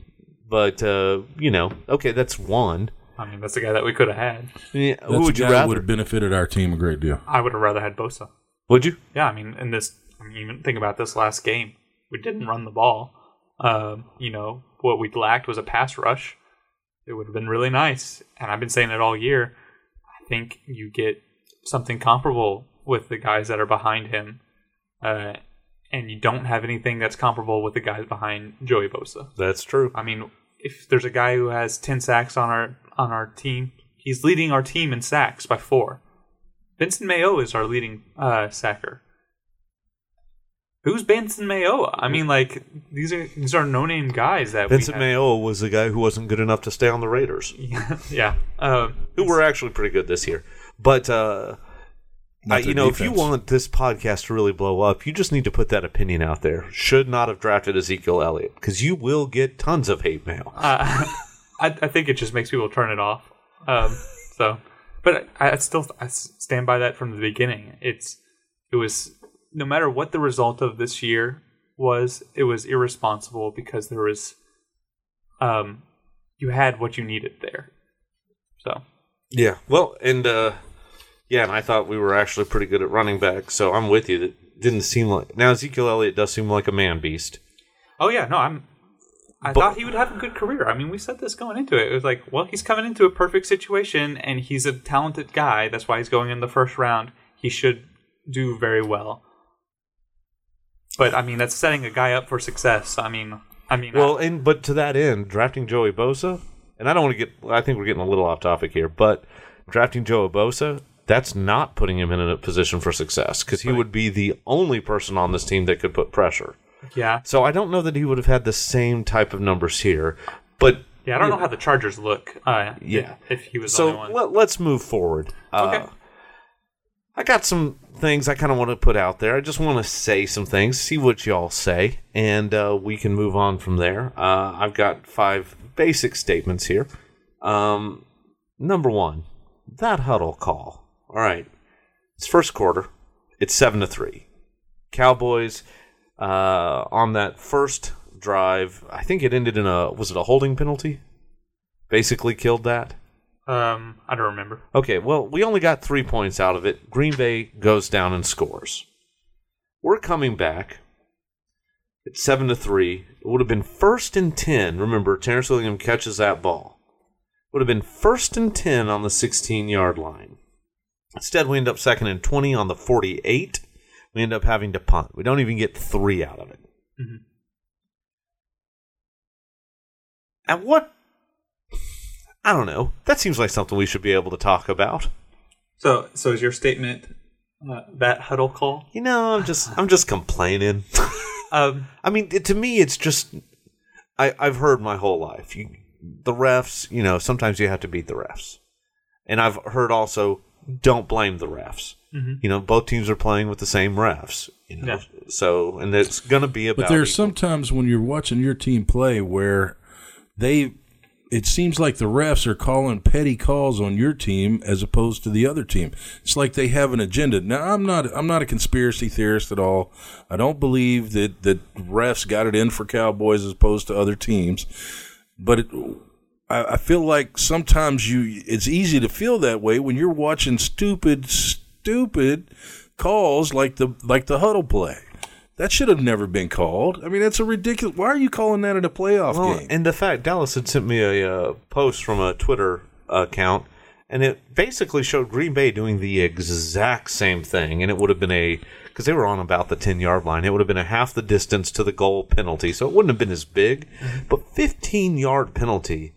but uh, you know, okay, that's one. I mean, that's the guy that we could have had. Yeah, That's who would a you rather? would have benefited our team a great deal. I would have rather had Bosa. Would you? Yeah, I mean, in this, I mean, even think about this last game. We didn't run the ball. Um, you know, what we lacked was a pass rush. It would have been really nice, and I've been saying it all year. I think you get something comparable with the guys that are behind him, uh, and you don't have anything that's comparable with the guys behind Joey Bosa. That's true. I mean, if there's a guy who has ten sacks on our on our team, he's leading our team in sacks by four. Vincent Mayo is our leading uh, sacker. Who's Benson Mayowa? I mean, like these are these are no name guys that Benson we have. Mayo was the guy who wasn't good enough to stay on the Raiders, yeah, um, who were actually pretty good this year. But uh, I, you their know, if you want this podcast to really blow up, you just need to put that opinion out there. Should not have drafted Ezekiel Elliott because you will get tons of hate mail. uh, I, I think it just makes people turn it off. Um, so, but I, I still I s- stand by that from the beginning. It's it was no matter what the result of this year was, it was irresponsible because there was um you had what you needed there. So Yeah. Well, and uh, yeah, and I thought we were actually pretty good at running back, so I'm with you. That didn't seem like now Ezekiel Elliott does seem like a man beast. Oh yeah, no, I'm. I But- thought he would have a good career. I mean, we said this going into it. It was like, well, he's coming into a perfect situation, and he's a talented guy. That's why he's going in the first round. He should do very well. But I mean, that's setting a guy up for success. I mean, I mean, Well, I- and but to that end, drafting Joey Bosa, and I don't want to get. I think we're getting a little off topic here, but drafting Joey Bosa, that's not putting him in a position for success because he would be the only person on this team that could put pressure. yeah, So I don't know that he would have had the same type of numbers here, but yeah. I don't know how the Chargers look. Uh, Yeah. if, if he was the so only one. let, let's move forward. Uh, Okay. I got some things I kind of want to put out there. I just want to say some things, see what y'all say, and uh, we can move on from there. Uh, I've got five basic statements here. Um, number one, that huddle call. All right, it's first quarter. It's seven to three. Cowboys uh, on that first drive. I think it ended in a was it a holding penalty? Basically killed that. Um, I don't remember. Okay, well, we only got three points out of it. Green Bay goes down and scores. We're coming back. It's seven to three. It would have been first and ten. Remember, Terrance Williams catches that ball. Would have been first and ten on the sixteen yard line. Instead, we end up second and twenty on the forty-eight. We end up having to punt. We don't even get three out of it. And what? I don't know. That seems like something we should be able to talk about. So, so is your statement uh, that huddle call? You know, I'm just I'm just complaining. Um, I mean, it, to me, it's just I I've heard my whole life. You, the refs, you know, sometimes you have to beat the refs, and I've heard also don't blame the refs. You know, both teams are playing with the same refs. You know, Yeah. so and it's going to be about. But there's equal. sometimes when you're watching your team play where they it seems like the refs are calling petty calls on your team as opposed to the other team. It's like they have an agenda. Now I'm not I'm not a conspiracy theorist at all. I don't believe that that refs got it in for Cowboys as opposed to other teams. But it, I, I feel like sometimes you it's easy to feel that way when you're watching stupid stupid calls like the like the huddle play. That should have never been called. I mean, that's a ridiculous. Why are you calling that in a playoff Well, game? and the fact Dallas had sent me a uh, post from a Twitter account, and it basically showed Green Bay doing the exact same thing, and it would have been a because they were on about the ten yard line. It would have been a half the distance to the goal penalty, so it wouldn't have been as big. But fifteen yard penalty.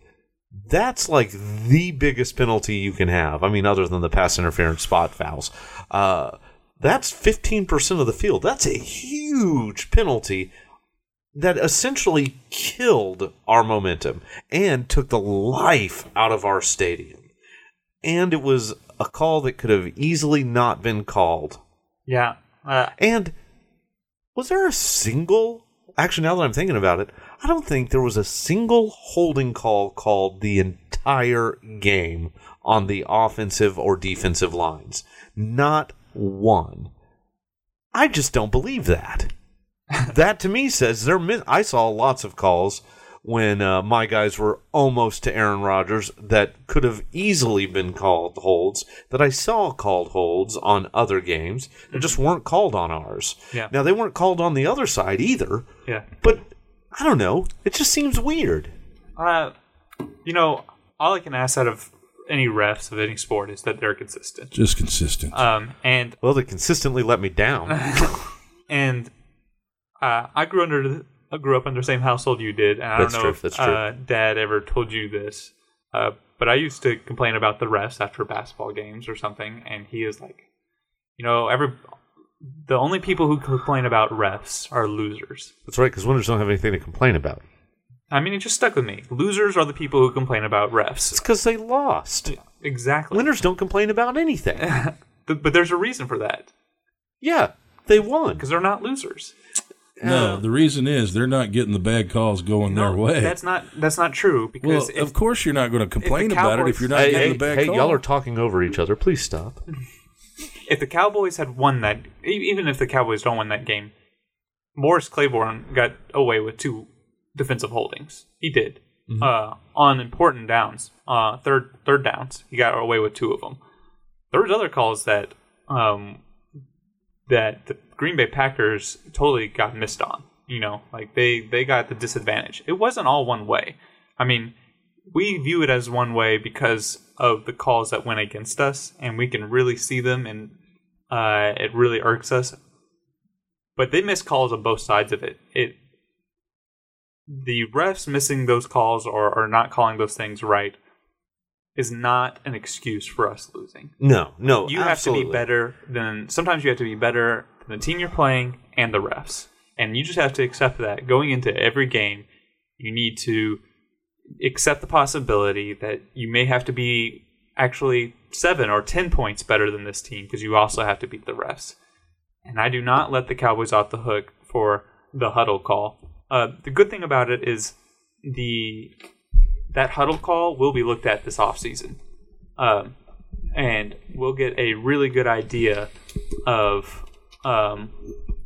That's like the biggest penalty you can have. I mean, other than the pass interference spot fouls. Uh, that's 15% of the field. That's a huge penalty that essentially killed our momentum and took the life out of our stadium. And it was a call that could have easily not been called. Yeah. Uh, And was there a single? Actually, now that I'm thinking about it, I don't think there was a single holding call called the entire game on the offensive or defensive lines. Not one. I just don't believe that. that to me says they're. Mis- I saw lots of calls when uh, my guys were almost to Aaron Rodgers that could have easily been called holds. That I saw called holds on other games that just weren't called on ours. Yeah. Now they weren't called on the other side either. yeah. But I don't know. It just seems weird. Uh, you know, all I can ask out of any refs of any sport is that they're consistent. Just consistent. Um, and Well, they consistently let me down. and uh, I grew under the, I grew up under the same household you did, and I That's don't know true, if that's true. Uh, Dad ever told you this, uh, but I used to complain about the refs after basketball games or something, and he is like, you know, every the only people who complain about refs are losers. That's right, because winners don't have anything to complain about. I mean, it just stuck with me. Losers are the people who complain about refs. It's because they lost. Exactly. Winners don't complain about anything. But there's a reason for that yeah, they won. because they're not losers. no, uh, the reason is they're not getting the bad calls going their way. That's not that's not true because well, if, of course you're not going to complain about it if you're not Hey, getting hey, the bad hey call. y'all are talking over each other. Please stop. if the Cowboys had won that, e- even if the Cowboys don't win that game, Morris Claiborne got away with two defensive holdings. He did uh, on important downs, uh, third third downs. He got away with two of them. There was other calls that um, that the Green Bay Packers totally got missed on. You know, like they they got the disadvantage. It wasn't all one way. I mean, we view it as one way because of the calls that went against us, and we can really see them, and uh, it really irks us. But they miss calls on both sides of it. It the refs missing those calls or, or not calling those things right is not an excuse for us losing. No, no, You absolutely. have to be better than sometimes you have to be better than the team you're playing and the refs. And you just have to accept that going into every game, you need to accept the possibility that you may have to be actually seven or ten points better than this team because you also have to beat the refs. And I do not let the Cowboys off the hook for the huddle call. Uh, the good thing about it is the that huddle call will be looked at this offseason. Um, and we'll get a really good idea of um,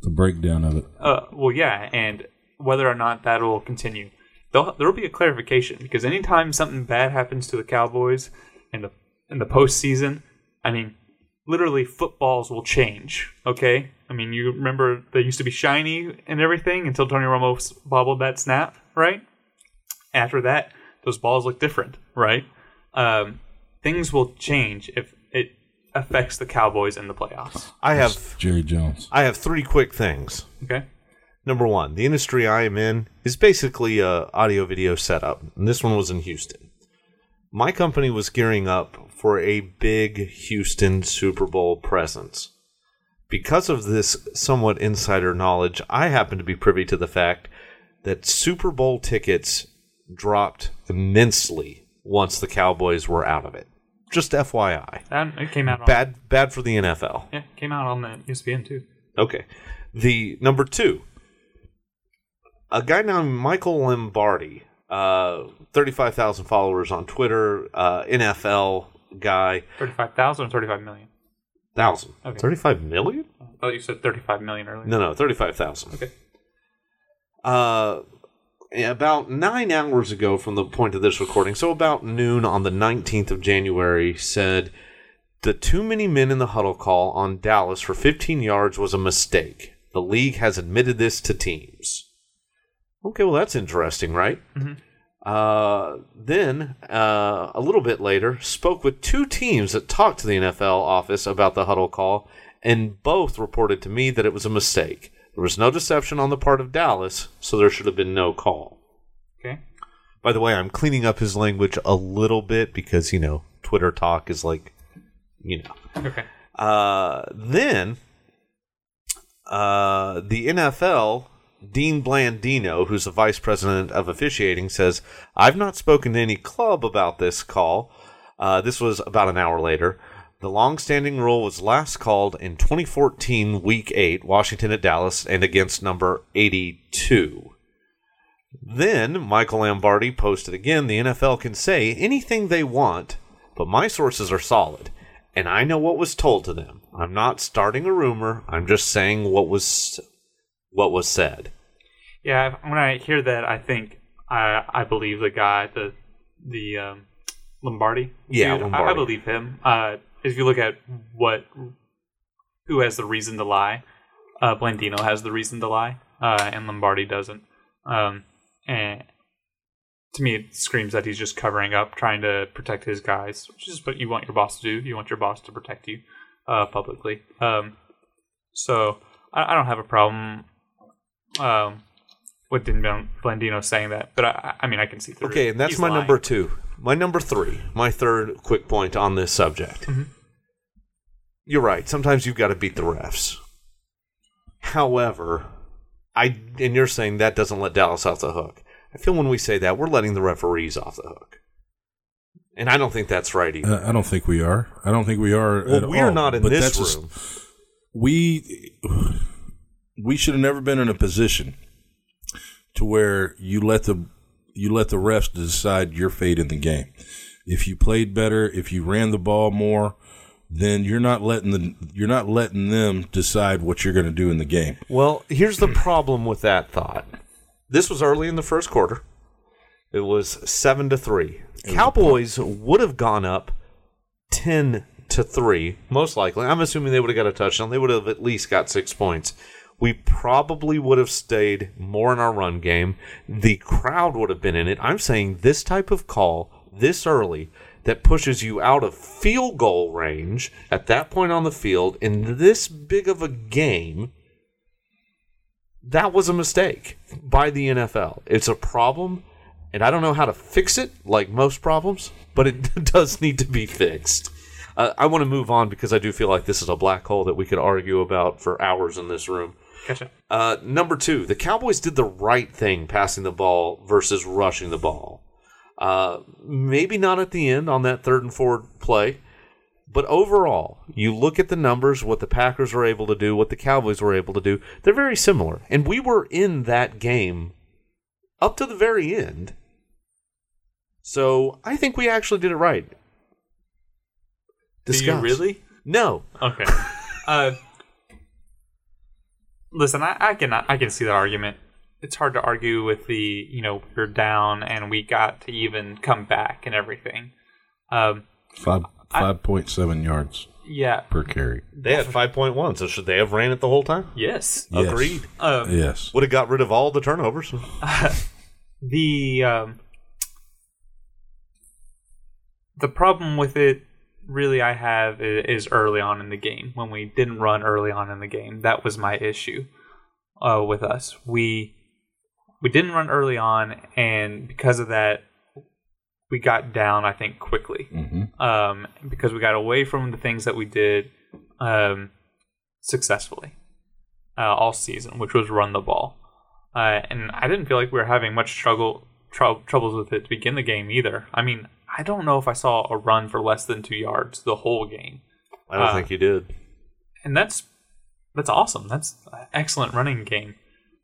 the breakdown of it. uh, well, yeah, and whether or not that will continue. There'll, there'll be a clarification because anytime something bad happens to the Cowboys in the in the postseason, I mean, literally footballs will change. Okay, I mean, you remember they used to be shiny and everything until Tony Romo bobbled that snap, right? After that, those balls look different, right? Um, things will change if it affects the Cowboys in the playoffs. I have Jerry Jones. I have three quick things. Okay. Number one, the industry I am in is basically a audio video setup, and this one was in Houston. My company was gearing up for a big Houston Super Bowl presence. Because of this somewhat insider knowledge, I happen to be privy to the fact that Super Bowl tickets dropped immensely once the Cowboys were out of it. Just FYI. And it came out on Bad bad for the NFL. Yeah, came out on the ESPN too. Okay. The number two, a guy named Michael Lombardi, uh, thirty-five thousand followers on Twitter, uh, NFL guy, Thirty-five thousand or thirty-five million? thousand, Okay. thirty-five million? I thought you said thirty-five million earlier. No, no, thirty-five thousand. Okay. Uh, about nine hours ago from the point of this recording, so about noon on the nineteenth of January, said the too many men in the huddle call on Dallas for fifteen yards was a mistake. The league has admitted this to teams. Okay, well, that's interesting, right? Uh, then, uh, a little bit later, spoke with two teams that talked to the NFL office about the huddle call, and both reported to me that it was a mistake. There was no deception on the part of Dallas, so there should have been no call. Okay. By the way, I'm cleaning up his language a little bit because, you know, Twitter talk is like, you know. Okay. Uh, then, uh, the NFL, Dean Blandino, who's the vice president of officiating, says, I've not spoken to any club about this call. Uh, this was about an hour later. The long-standing rule was last called in 2014, Week 8, Washington at Dallas, and against number 82. Then Michael Lombardi posted again the NFL can say anything they want, but my sources are solid, and I know what was told to them. I'm not starting a rumor, I'm just saying what was what was said. Yeah, when I hear that, I think I I believe the guy, the the um, Lombardi. Yeah, dude, I- I, believe him. Uh, if you look at what who has the reason to lie, uh, Blandino has the reason to lie, uh, and Lombardi doesn't. Um, and to me, it screams that he's just covering up, trying to protect his guys, which is what you want your boss to do. You want your boss to protect you uh, publicly. Um, so I, I don't have a problem um, with Dean Blandino saying that, but I, I mean, I can see through. Okay, and that's He's my lying. number two. My number three, my third quick point on this subject. You're right. Sometimes you've got to beat the refs. However, I and you're saying that doesn't let Dallas off the hook. I feel when we say that, we're letting the referees off the hook. And I don't think that's right either. Uh, I don't think we are. I don't think we are. well, at we're all. not in this that's just- room. we we should have never been in a position to where you let the you let the refs decide your fate in the game. If you played better, if you ran the ball more, then you're not letting the you're not letting them decide what you're going to do in the game. Well, here's the problem with that thought. This was early in the first quarter. It was seven to three. Cowboys would have gone up ten to three, most likely. I'm assuming they would have got a touchdown. They would have at least got six points. We probably would have stayed more in our run game. The crowd would have been in it. I'm saying this type of call this early that pushes you out of field goal range at that point on the field in this big of a game that was a mistake by the NFL. It's a problem, and I don't know how to fix it, like most problems, but it does need to be fixed. Uh, I want to move on because I do feel like this is a black hole that we could argue about for hours in this room. Gotcha. Uh, number two, the Cowboys did the right thing passing the ball versus rushing the ball. Uh, maybe not at the end on that third and forward play, but overall, you look at the numbers, what the Packers were able to do, what the Cowboys were able to do, they're very similar. And we were in that game up to the very end. So I think we actually did it right. Do you really? No. Okay. uh, listen, I, I can I can see that argument. It's hard to argue with the you know we're down and we got to even come back and everything. Um, Five five point seven yards yeah. per carry. They had 5.1, so should they have ran it the whole time? Yes. Yes. Agreed. Um, Yes. Would have got rid of all the turnovers. the um, the problem with it really I have is early on in the game when we didn't run early on in the game. That was my issue uh, with us. We we didn't run early on, and because of that, we got down. I think quickly hmm um, because we got away from the things that we did um, successfully uh, all season, which was run the ball. Uh, and I didn't feel like we were having much struggle trou- troubles with it to begin the game either. I mean, I don't know if I saw a run for less than two yards the whole game, I don't Uh, think you did. and that's that's awesome. That's an excellent running game.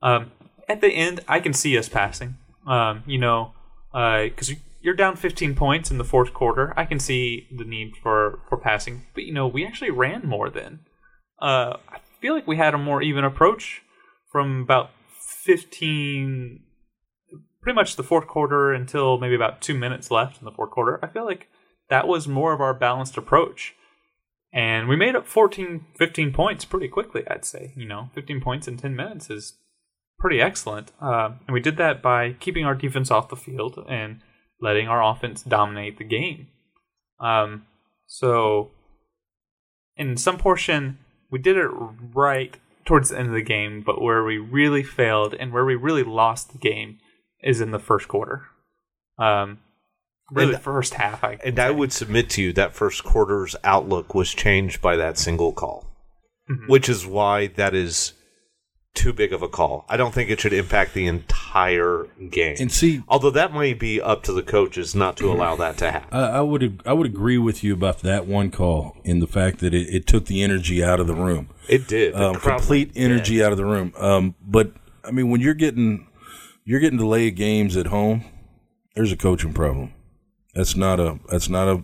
Um, at the end, I can see us passing. Um, you know, because you're down 15 points in the fourth quarter. I can see the need for for passing, but you know, we actually ran more then. Uh, I feel like we had a more even approach from about 15, pretty much the fourth quarter until maybe about two minutes left in the fourth quarter. I feel like that was more of our balanced approach And we made up 14, 15 points pretty quickly, I'd say. You know, 15 points in 10 minutes is pretty excellent. Uh, and we did that by keeping our defense off the field and letting our offense dominate the game. Um, so, in some portion, we did it right towards the end of the game, but where we really failed and where we really lost the game is in the first quarter. Um, really, And- the first half. I And I would submit to you that first quarter's outlook was changed by that single call, which is why that is too big of a call. I don't think it should impact the entire game. And see, Although that might be up to the coaches not to allow that to happen. I, I would I would agree with you about that one call in the fact that it, it took the energy out of the room. It did. Um, complete went energy out of the room. Um, but I mean, when you're getting you're getting delayed games at home, there's a coaching problem. That's not a that's not a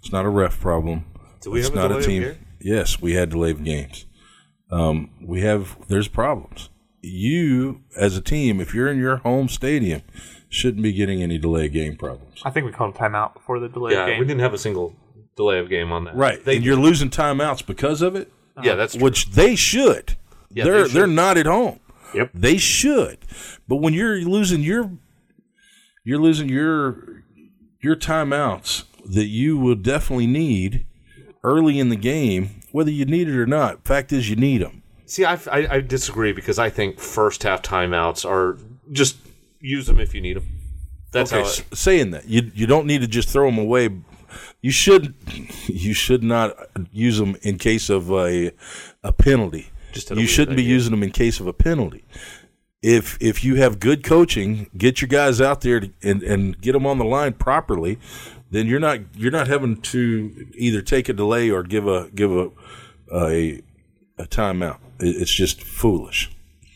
it's not a ref problem. Do we it's have a not delay a of team. game? Yes, we had delayed games. Um, we have there's problems. You as a team, if you're in your home stadium, shouldn't be getting any delayed game problems. I think we called a timeout before the delay Yeah, game. we didn't have a single delay of game on that. Right, They and you're losing timeouts because of it. Yeah, that's true. which they should. Yeah, they're they they should. are not at home. Yep. They should. But when you're losing your you're losing your your timeouts that you will definitely need early in the game, whether you need it or not. Fact is, you need them. See, I, I, I disagree because I think first half timeouts are just use them if you need them. That's Okay, how. It, saying that you you don't need to just throw them away. You should you should not use them in case of a a penalty. Just you shouldn't be idea. using them in case of a penalty. If if you have good coaching, get your guys out there to, and and get them on the line properly. Then you're not you're not having to either take a delay or give a give a a, a timeout. It's just foolish.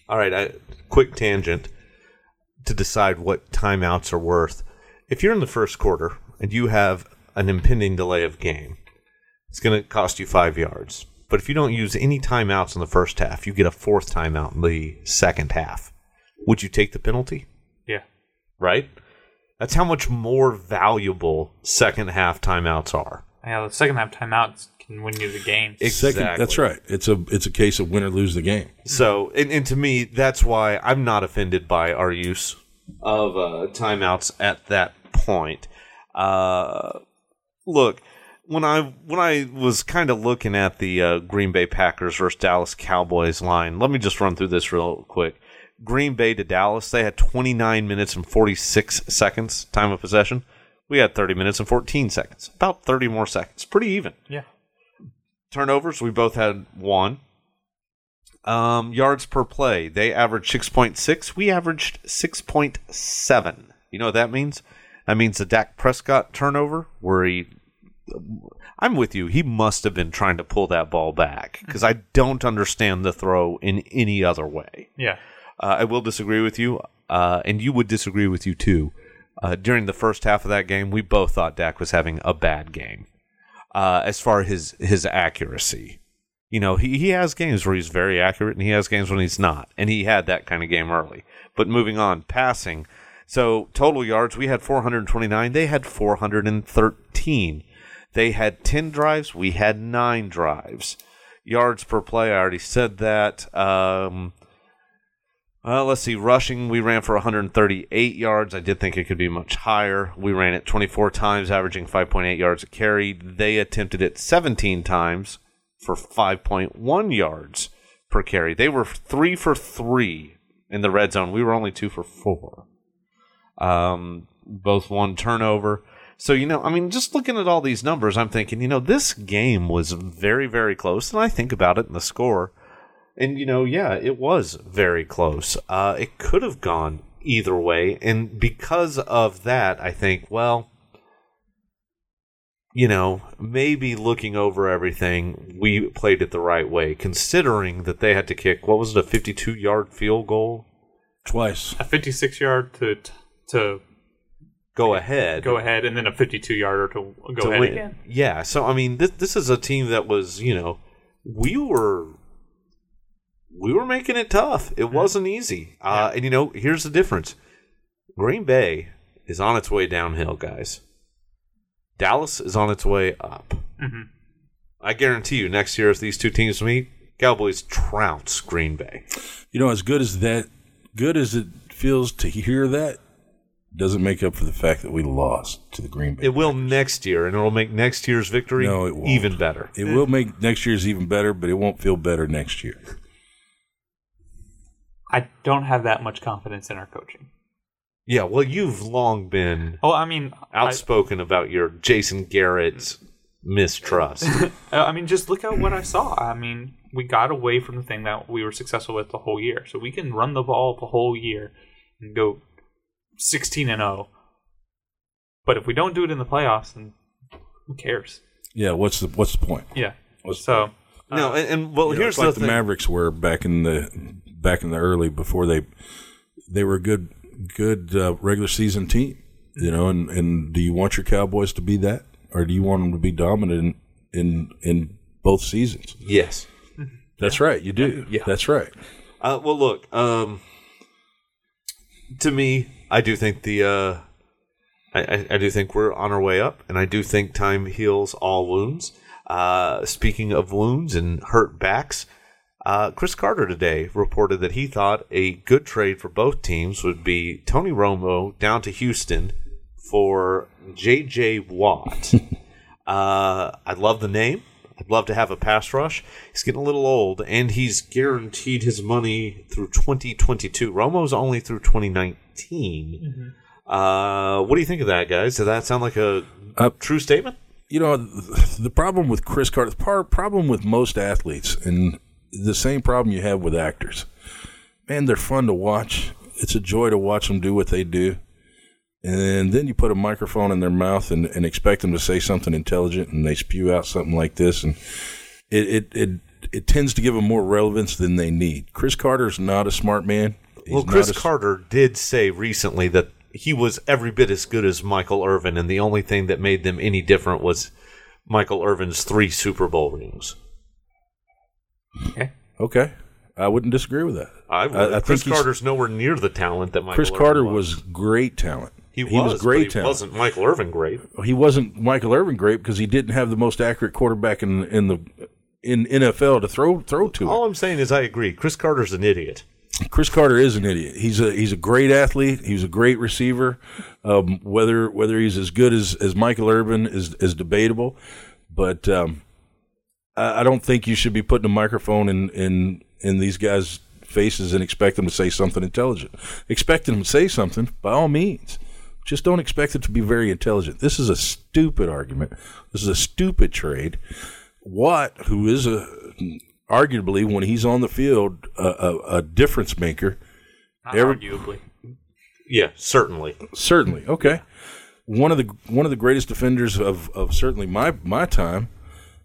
all right, I, quick tangent to decide what timeouts are worth. If you're in the first quarter and you have an impending delay of game, it's going to cost you five yards. But if you don't use any timeouts in the first half, you get a fourth timeout in the second half. Would you take the penalty? yeah. Right? That's how much more valuable second half timeouts are. Yeah, the second half timeouts can win you the game. Second, that's right. It's a it's a case of win or lose the game. So, and, and to me, that's why I'm not offended by our use of uh, timeouts at that point. Uh, look, when I when I was kind of looking at the uh, Green Bay Packers versus Dallas Cowboys line, let me just run through this real quick. Green Bay to Dallas, they had 29 minutes and 46 seconds time of possession. We had 30 minutes and 14 seconds, about 30 more seconds, pretty even Yeah. turnovers. We both had one. Um, yards per play. They averaged six point six. We averaged six point seven. You know what that means? That means the Dak Prescott turnover, where he. I'm with you. He must have been trying to pull that ball back because I don't understand the throw in any other way. Yeah. Uh, I will disagree with you, uh, and you would disagree with you too. Uh, during the first half of that game, we both thought Dak was having a bad game uh, as far as his his accuracy. You know, he, he has games where he's very accurate, and he has games when he's not, and he had that kind of game early. But moving on, passing. So total yards, we had 429. They had 413. They had 10 drives. We had nine drives. Yards per play, I already said that. Um, let's see. Rushing, we ran for 138 yards. I did think it could be much higher. We ran it 24 times, averaging 5.8 yards a carry. They attempted it 17 times for 5.1 yards per carry. They were three for three in the red zone. We were only two for four. Um, both one turnover. So, you know, I mean, just looking at all these numbers, I'm thinking, you know, this game was very, very close. And I think about it in the score. And, you know, yeah, it was very close. Uh, it could have gone either way. And because of that, I think, well, you know, maybe looking over everything, we played it the right way, considering that they had to kick, what was it, a 52 yard field goal? Twice. A 56 yard to to Go ahead. go ahead, and then a 52 yarder to go to ahead win. again. Yeah, so I mean, this this is a team that was, you know, we were we were making it tough. It wasn't easy. Uh, and you know, here's the difference: Green Bay is on its way downhill, guys. Dallas is on its way up. I guarantee you, next year if these two teams meet, Cowboys trounce Green Bay. You know, as good as that, good as it feels to hear that, doesn't make up for the fact that we lost to the Green Bay. It will next year, and it'll make next year's victory No, it won't. even better. It will make next year's even better, but it won't feel better next year. I don't have that much confidence in our coaching. Yeah, well, you've long been Oh, I mean, I, outspoken about your Jason Garrett's mistrust. Uh, I mean, just look at what I saw. I mean, we got away from the thing that we were successful with the whole year. So we can run the ball the whole year and go 16 and 0. But if we don't do it in the playoffs, then who cares? Yeah, what's the what's the point? Yeah. What's So no, and, and well, You know, here's it's like the the. Mavericks were back in the back in the early before they they were a good good uh, regular season team, you know. And, and do you want your Cowboys to be that, or do you want them to be dominant in in, in both seasons? yes. That's right, you do. Yeah. that's right. Uh, well, look. Um, to me, I do think the. Uh, I, I, I do think we're on our way up, and I do think time heals all wounds. Uh, speaking of wounds and hurt backs, uh, Cris Carter today reported that he thought a good trade for both teams would be Tony Romo down to Houston for J.J. Watt. uh, I love the name. I'd love to have a pass rush. He's getting a little old, and he's guaranteed his money through 2022. Romo's only through 2019. Uh, what do you think of that, guys? Does that sound like a Uh, true statement? You know, the problem with Cris Carter, the par- problem with most athletes, and the same problem you have with actors. Man, they're fun to watch. It's a joy to watch them do what they do. And then you put a microphone in their mouth and, and expect them to say something intelligent, and they spew out something like this, and it it it, it tends to give them more relevance than they need. Cris Carter's not a smart man. He's well, Chris a- Carter did say recently that he was every bit as good as Michael Irvin, and the only thing that made them any different was Michael Irvin's three Super Bowl rings. Okay, I wouldn't disagree with that. I, I, I Chris think Carter's nowhere near the talent that Michael Chris Irvin Carter was. was great talent. He was, great he wasn't Michael Irvin great. he wasn't Michael Irvin great because he didn't have the most accurate quarterback in in the in NFL to throw throw to. All I'm saying is I agree. Cris Carter's an idiot. Cris Carter is an idiot. He's a he's a great athlete. He's a great receiver. Um, whether whether he's as good as, as Michael Irvin is is debatable, but um, I, I don't think you should be putting a microphone in in in these guys' faces and expect them to say something intelligent. Expect them to say something by all means. Just don't expect it to be very intelligent. This is a stupid argument. This is a stupid trade. Watt, who is a arguably when he's on the field a, a, a difference maker, Every- arguably. Yeah, certainly. certainly okay. One of the one of the greatest defenders of, of certainly my my time.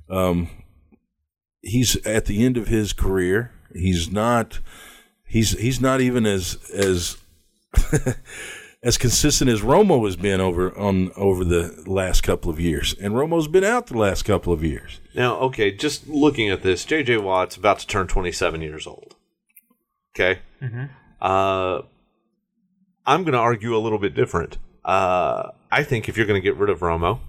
Um, he's at the end of his career. He's not. He's he's not even as as as consistent as Romo has been over on over the last couple of years, and Romo's been out the last couple of years. Now, okay, just looking at this, J.J. Watt's about to turn 27 years old. Okay? Uh, I'm going to argue a little bit different. Uh, I think if you're going to get rid of Romo,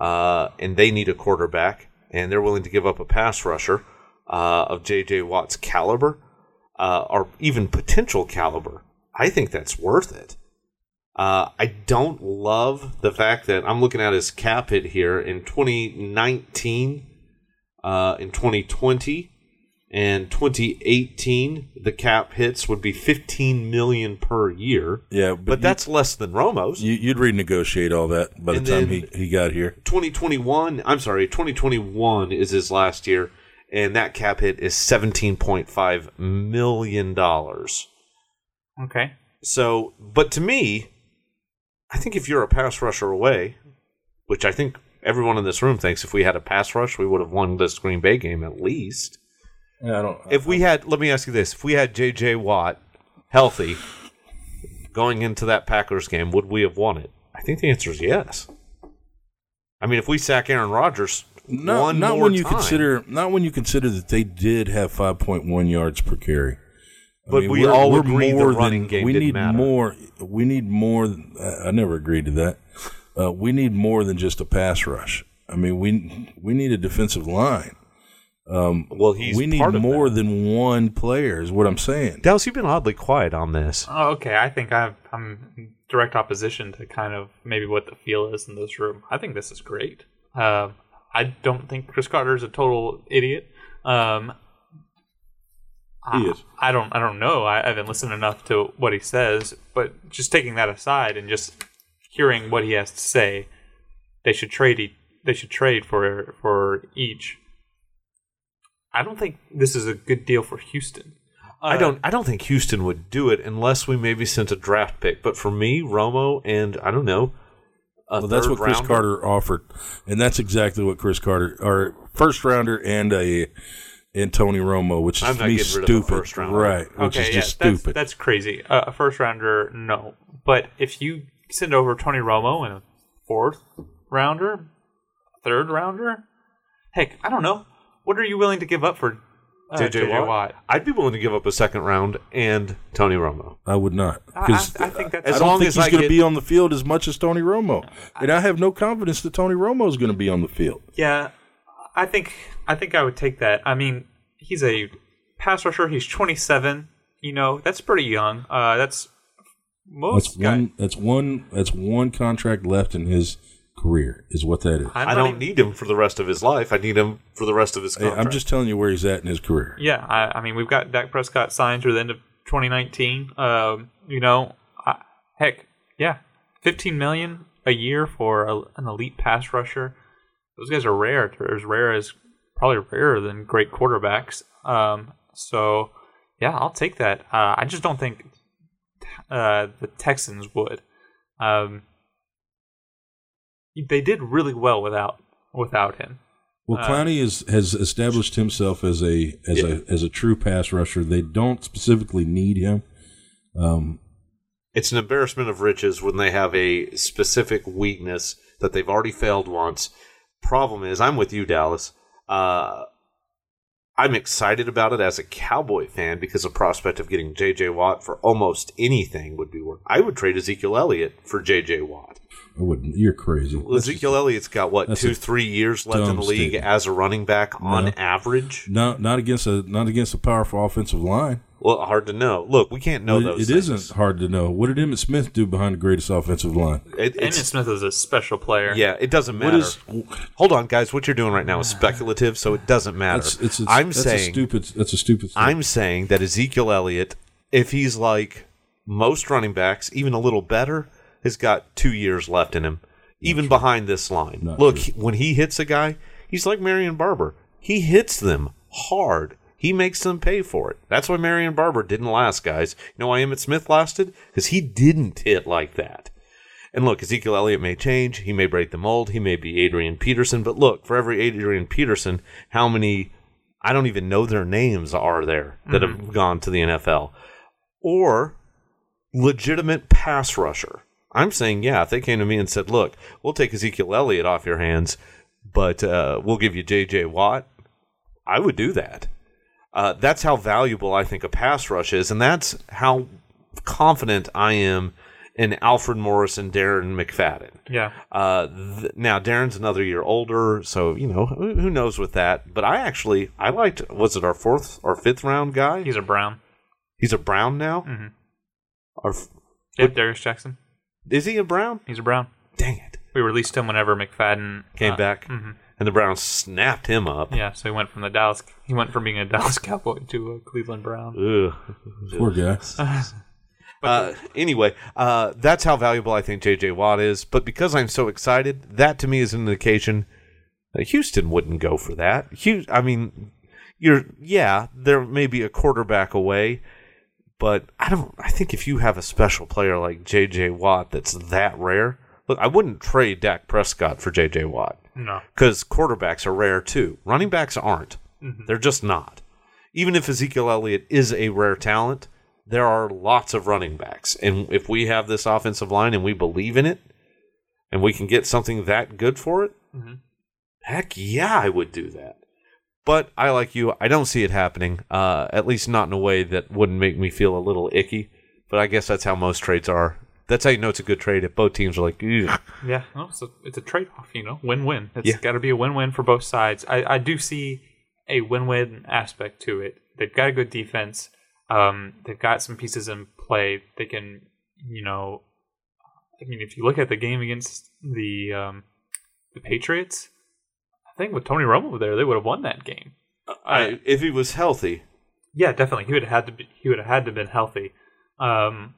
uh, and they need a quarterback, and they're willing to give up a pass rusher uh, of J.J. Watt's caliber, uh, or even potential caliber, I think that's worth it. Uh, I don't love the fact that I'm looking at his cap hit here in 2019, uh, in 2020, and 2018. The cap hits would be 15 million per year, Yeah, but, but, that's less than Romo's. you, you'd renegotiate all that by the And time he, he got here. 2021, I'm sorry, 2021 is his last year, and that cap hit is 17.5 million dollars. Okay. So, but to me, I think if you're a pass rusher away, which I think everyone in this room thinks if we had a pass rush, we would have won this Green Bay game at least. Yeah, I don't. If we had, let me ask you this: if we had J.J. Watt healthy going into that Packers game, would we have won it? I think the answer is yes. I mean, if we sack Aaron Rodgers, not, one not when you time, consider not when you consider that they did have 5.1 yards per carry. I But we all agree the more running game We didn't need matter. more. We need more. I I never agreed to that. Uh, we need more than just a pass rush. I mean, we we need a defensive line. Well, he's we need part of more that. than one player. Is what I'm saying. Dallas, you've been oddly quiet on this. Oh, okay. I think I've, I'm direct opposition to kind of maybe what the feel is in this room. I think this is great. Um, I don't think Cris Carter is a total idiot. Um, He I. I don't. I don't know. I haven't listened enough to what he says. But just taking that aside and just hearing what he has to say, they should trade. E- they should trade for for each. I don't think this is a good deal for Houston. I uh, don't. I don't think Houston would do it unless we maybe sent a draft pick. But for me, Romo and I don't know. Well, that's what Chris rounder- Carter offered, and that's exactly what Cris Carter, our first rounder, and a and Tony Romo, which is I'm to not me getting rid of a stupid, first right? Which is yeah, just that's, stupid. That's crazy. Uh, a first rounder, no. But if you send over Tony Romo and a fourth rounder, third rounder, heck, I don't know. What are you willing to give up for uh, JJ Watt. I'd be willing to give up a second round and Tony Romo. I would not I, I, because I think that's As don't long think as he's going to be on the field as much as Tony Romo, and I have no confidence that Tony Romo is going to be on the field. yeah. I think I think I would take that. I mean, he's a pass rusher. He's 27. You know, that's pretty young. Uh, that's most That's guy- one. That's one. That's one contract left in his career. Is what that is. I'm I not don't even- need him for the rest of his life. I need him for the rest of his contract. I'm just telling you where he's at in his career. Yeah, I, I mean, we've got Dak Prescott signed through the end of 2019. Um, you know, I, heck, yeah, 15 million a year for a, an elite pass rusher. Those guys are rare. They're as rare as probably rarer than great quarterbacks. Um, so yeah, I'll take that. Uh, I just don't think uh, the Texans would. Um, they did really well without without him. Well, Clowney is, has established himself as a as a as a true pass rusher. They don't specifically need him. Um, It's an embarrassment of riches when they have a specific weakness that they've already failed once. Problem is, I'm with you, Dallas. Uh, I'm excited about it as a Cowboy fan because the prospect of getting J.J. Watt for almost anything would be worth. I would trade Ezekiel Elliott for J.J. Watt. I wouldn't. You're crazy. Well, Ezekiel Elliott's got what two, three years left in the league statement. as a running back on No. average. No, not against a not against a powerful offensive line. Well, hard to know. Look, we can't know Well, those. it things. isn't hard to know. What did Emmitt Smith do behind the greatest offensive line? It, Emmitt Smith is a special player. yeah, it doesn't matter. is Hold on, guys. What you're doing right now is speculative, so it doesn't matter. that's it's, it's I'm that's saying a stupid that's a stupid. Thing. I'm saying that Ezekiel Elliott, if he's like most running backs, even a little better, has got two years left in him, even behind this line. Not Look, true. he- when he hits a guy, he's like Marion Barber. He hits them hard. He makes them pay for it. That's why Marion Barber didn't last, guys. You know why Emmitt Smith lasted? Because he didn't hit like that. And look, Ezekiel Elliott may change. He may break the mold. He may be Adrian Peterson. But look, for every Adrian Peterson, how many, I don't even know their names, are there that have gone to the NFL? Or legitimate pass rusher. I'm saying, yeah, if they came to me and said, look, we'll take Ezekiel Elliott off your hands, but uh, we'll give you J.J. Watt, I would do that. Uh, that's how valuable I think a pass rush is, and that's how confident I am in Alfred Morris and Darren McFadden. Yeah. Uh, th- now Darren's another year older, so you know who, who knows with that. But I actually I liked was it our fourth or fifth round guy? He's a Brown. He's a Brown now. Mhm. Our f- Yep, Darius Jackson. is he a Brown? He's a Brown. Dang it! We released him whenever McFadden Came uh, back, mhm. And the Browns snapped him up. Yeah, so he went from the Dallas. He went from being a Dallas Cowboy to a Cleveland Brown. Ugh. Poor guy. Uh, anyway, uh, that's how valuable I think J.J. Watt is. But because I'm so excited, that to me is an indication that Houston wouldn't go for that. Hu- I mean, you're yeah, there may be a quarterback away, but I don't. I think if you have a special player like J.J. Watt that's that rare, look, I wouldn't trade Dak Prescott for J.J. Watt No. because quarterbacks are rare too. Running backs aren't. They're just not. Even if Ezekiel Elliott is a rare talent, there are lots of running backs. And if we have this offensive line and we believe in it, and we can get something that good for it, heck yeah, I would do that. But I like you. I don't see it happening. Uh, at least not in a way that wouldn't make me feel a little icky. But I guess that's how most trades are. That's how you know it's a good trade. If both teams are like, Ugh. Yeah, no, it's a, it's a trade off, you know, win win. It's Yeah. got to be a win win for both sides. I, I do see a win win aspect to it. They've got a good defense. Um, they've got some pieces in play. They can, you know, I mean, if you look at the game against the um, the Patriots, I think with Tony Romo there, they would have won that game. I, if he was healthy, Yeah, definitely. He would have had to be. He would have had to been healthy. Um,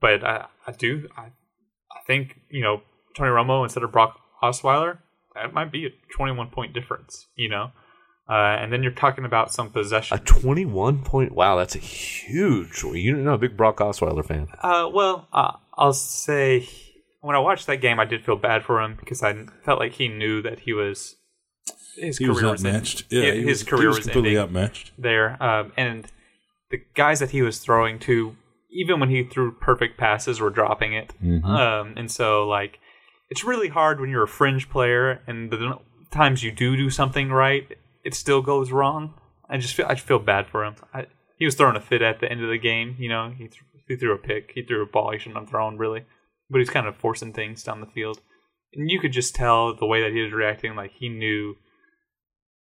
but I, I do. I, I think you know Tony Romo instead of Brock Osweiler. That might be a twenty-one point difference. You know, uh, and then you're talking about some possession a 21 point. Wow, that's a huge. You know, a big Brock Osweiler fan. Uh, well, uh, I'll say when I watched that game, I did feel bad for him because I felt like he knew that he was his He career was was, outmatched. Yeah, yeah, his was, career he was was completely ending. outmatched. there. Um, and the guys that he was throwing to, even when he threw perfect passes, were dropping it. Um, and so, like, it's really hard when you're a fringe player, and the times you do do something right, it still goes wrong. I just feel I feel bad for him. I, he was throwing a fit at the end of the game. You know, he, th- he threw a pick, he threw a ball he shouldn't have thrown, really. But he's kind of forcing things down the field, and you could just tell the way that he was reacting, like he knew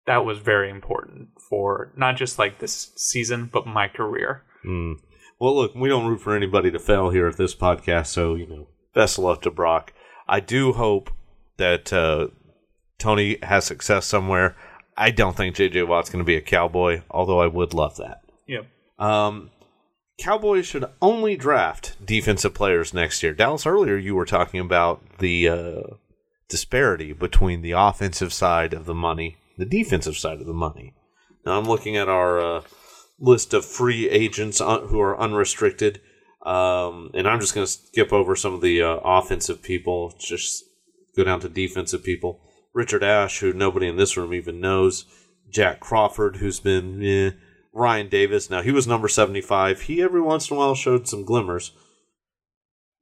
that was very important for not just like this season, but my career. Mm. Well, look, we don't root for anybody to fail here at this podcast, so you know, best of luck to Brock. I do hope that uh, Tony has success somewhere. I don't think JJ Watt's going to be a cowboy, although I would love that. Yep. Um, Cowboys should only draft defensive players next year. Dallas, earlier you were talking about the uh, disparity between the offensive side of the money, the defensive side of the money. Now I'm looking at our uh, list of free agents uh, who are unrestricted, um, and I'm just going to skip over some of the uh, offensive people, just go down to defensive people. Richard Ash, who nobody in this room even knows. Jack Crawford, who's been eh. Ryan Davis. Now he was number 75. He every once in a while showed some glimmers.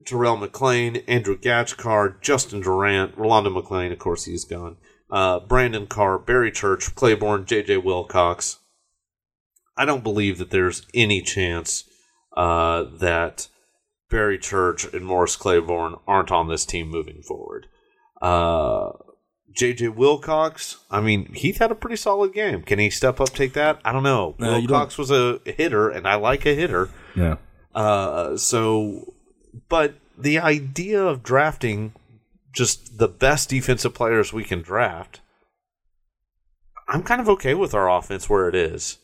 Terrell McClain, Andrew Gachkar, Justin Durant, Rolando McClain, of course he's gone. Uh, Brandon Carr, Barry Church, Claiborne, J.J. Wilcox. I don't believe that there's any chance uh, that Barry Church and Morris Claiborne aren't on this team moving forward. Uh, JJ Wilcox, I mean, Heath had a pretty solid game. Can he step up, take that? I don't know. No, Wilcox was a hitter, and I like a hitter. Yeah. Uh, so, but the idea of drafting just the best defensive players we can draft, I'm kind of okay with our offense where it is.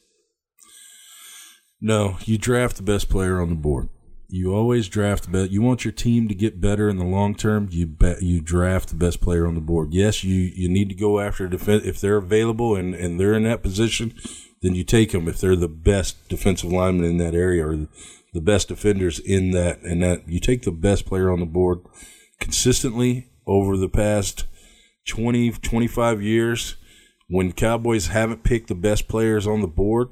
No, you draft the best player on the board. You always draft the best. You want your team to get better in the long term. You bet you draft the best player on the board. Yes, you, you need to go after defense if they're available and, and they're in that position. Then you take them if they're the best defensive lineman in that area or the best defenders in that and that. You take the best player on the board consistently over the past 20, 25 years. When Cowboys haven't picked the best players on the board,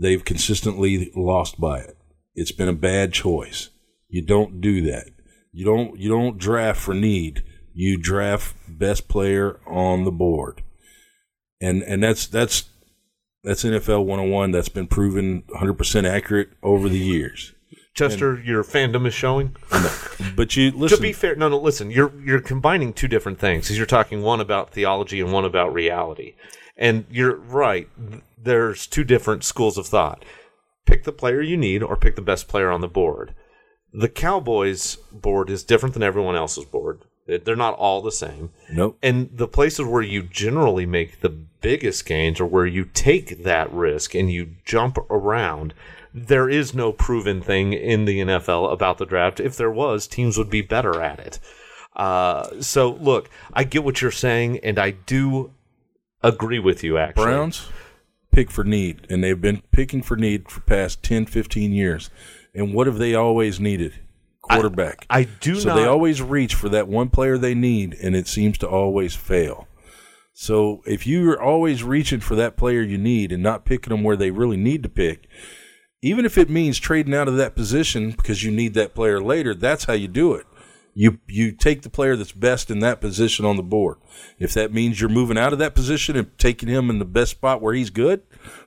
they've consistently lost by it. It's been a bad choice. You don't do that. You don't you don't draft for need. You draft best player on the board. And and that's that's that's NFL 101 that's been proven 100% accurate over the years. Chester, your fandom is showing. But you listen to be fair, no, no. Listen, you're you're combining two different things. Because you're talking one about theology and one about reality, and you're right. There's two different schools of thought. Pick the player you need, or pick the best player on the board. The Cowboys board is different than everyone else's board. They're not all the same. Nope. And the places where you generally make the biggest gains are where you take that risk and you jump around. There is no proven thing in the NFL about the draft. If there was, teams would be better at it. Uh, so, look, I get what you're saying, and I do agree with you, actually. Browns pick for need, and they've been picking for need for past 10, 15 years. And what have they always needed? Quarterback. I do so not. they always reach for that one player they need, and it seems to always fail. So if you're always reaching for that player you need and not picking them where they really need to pick, even if it means trading out of that position because you need that player later, that's how you do it. You you take the player that's best in that position on the board. If that means you're moving out of that position and taking him in the best spot where he's good,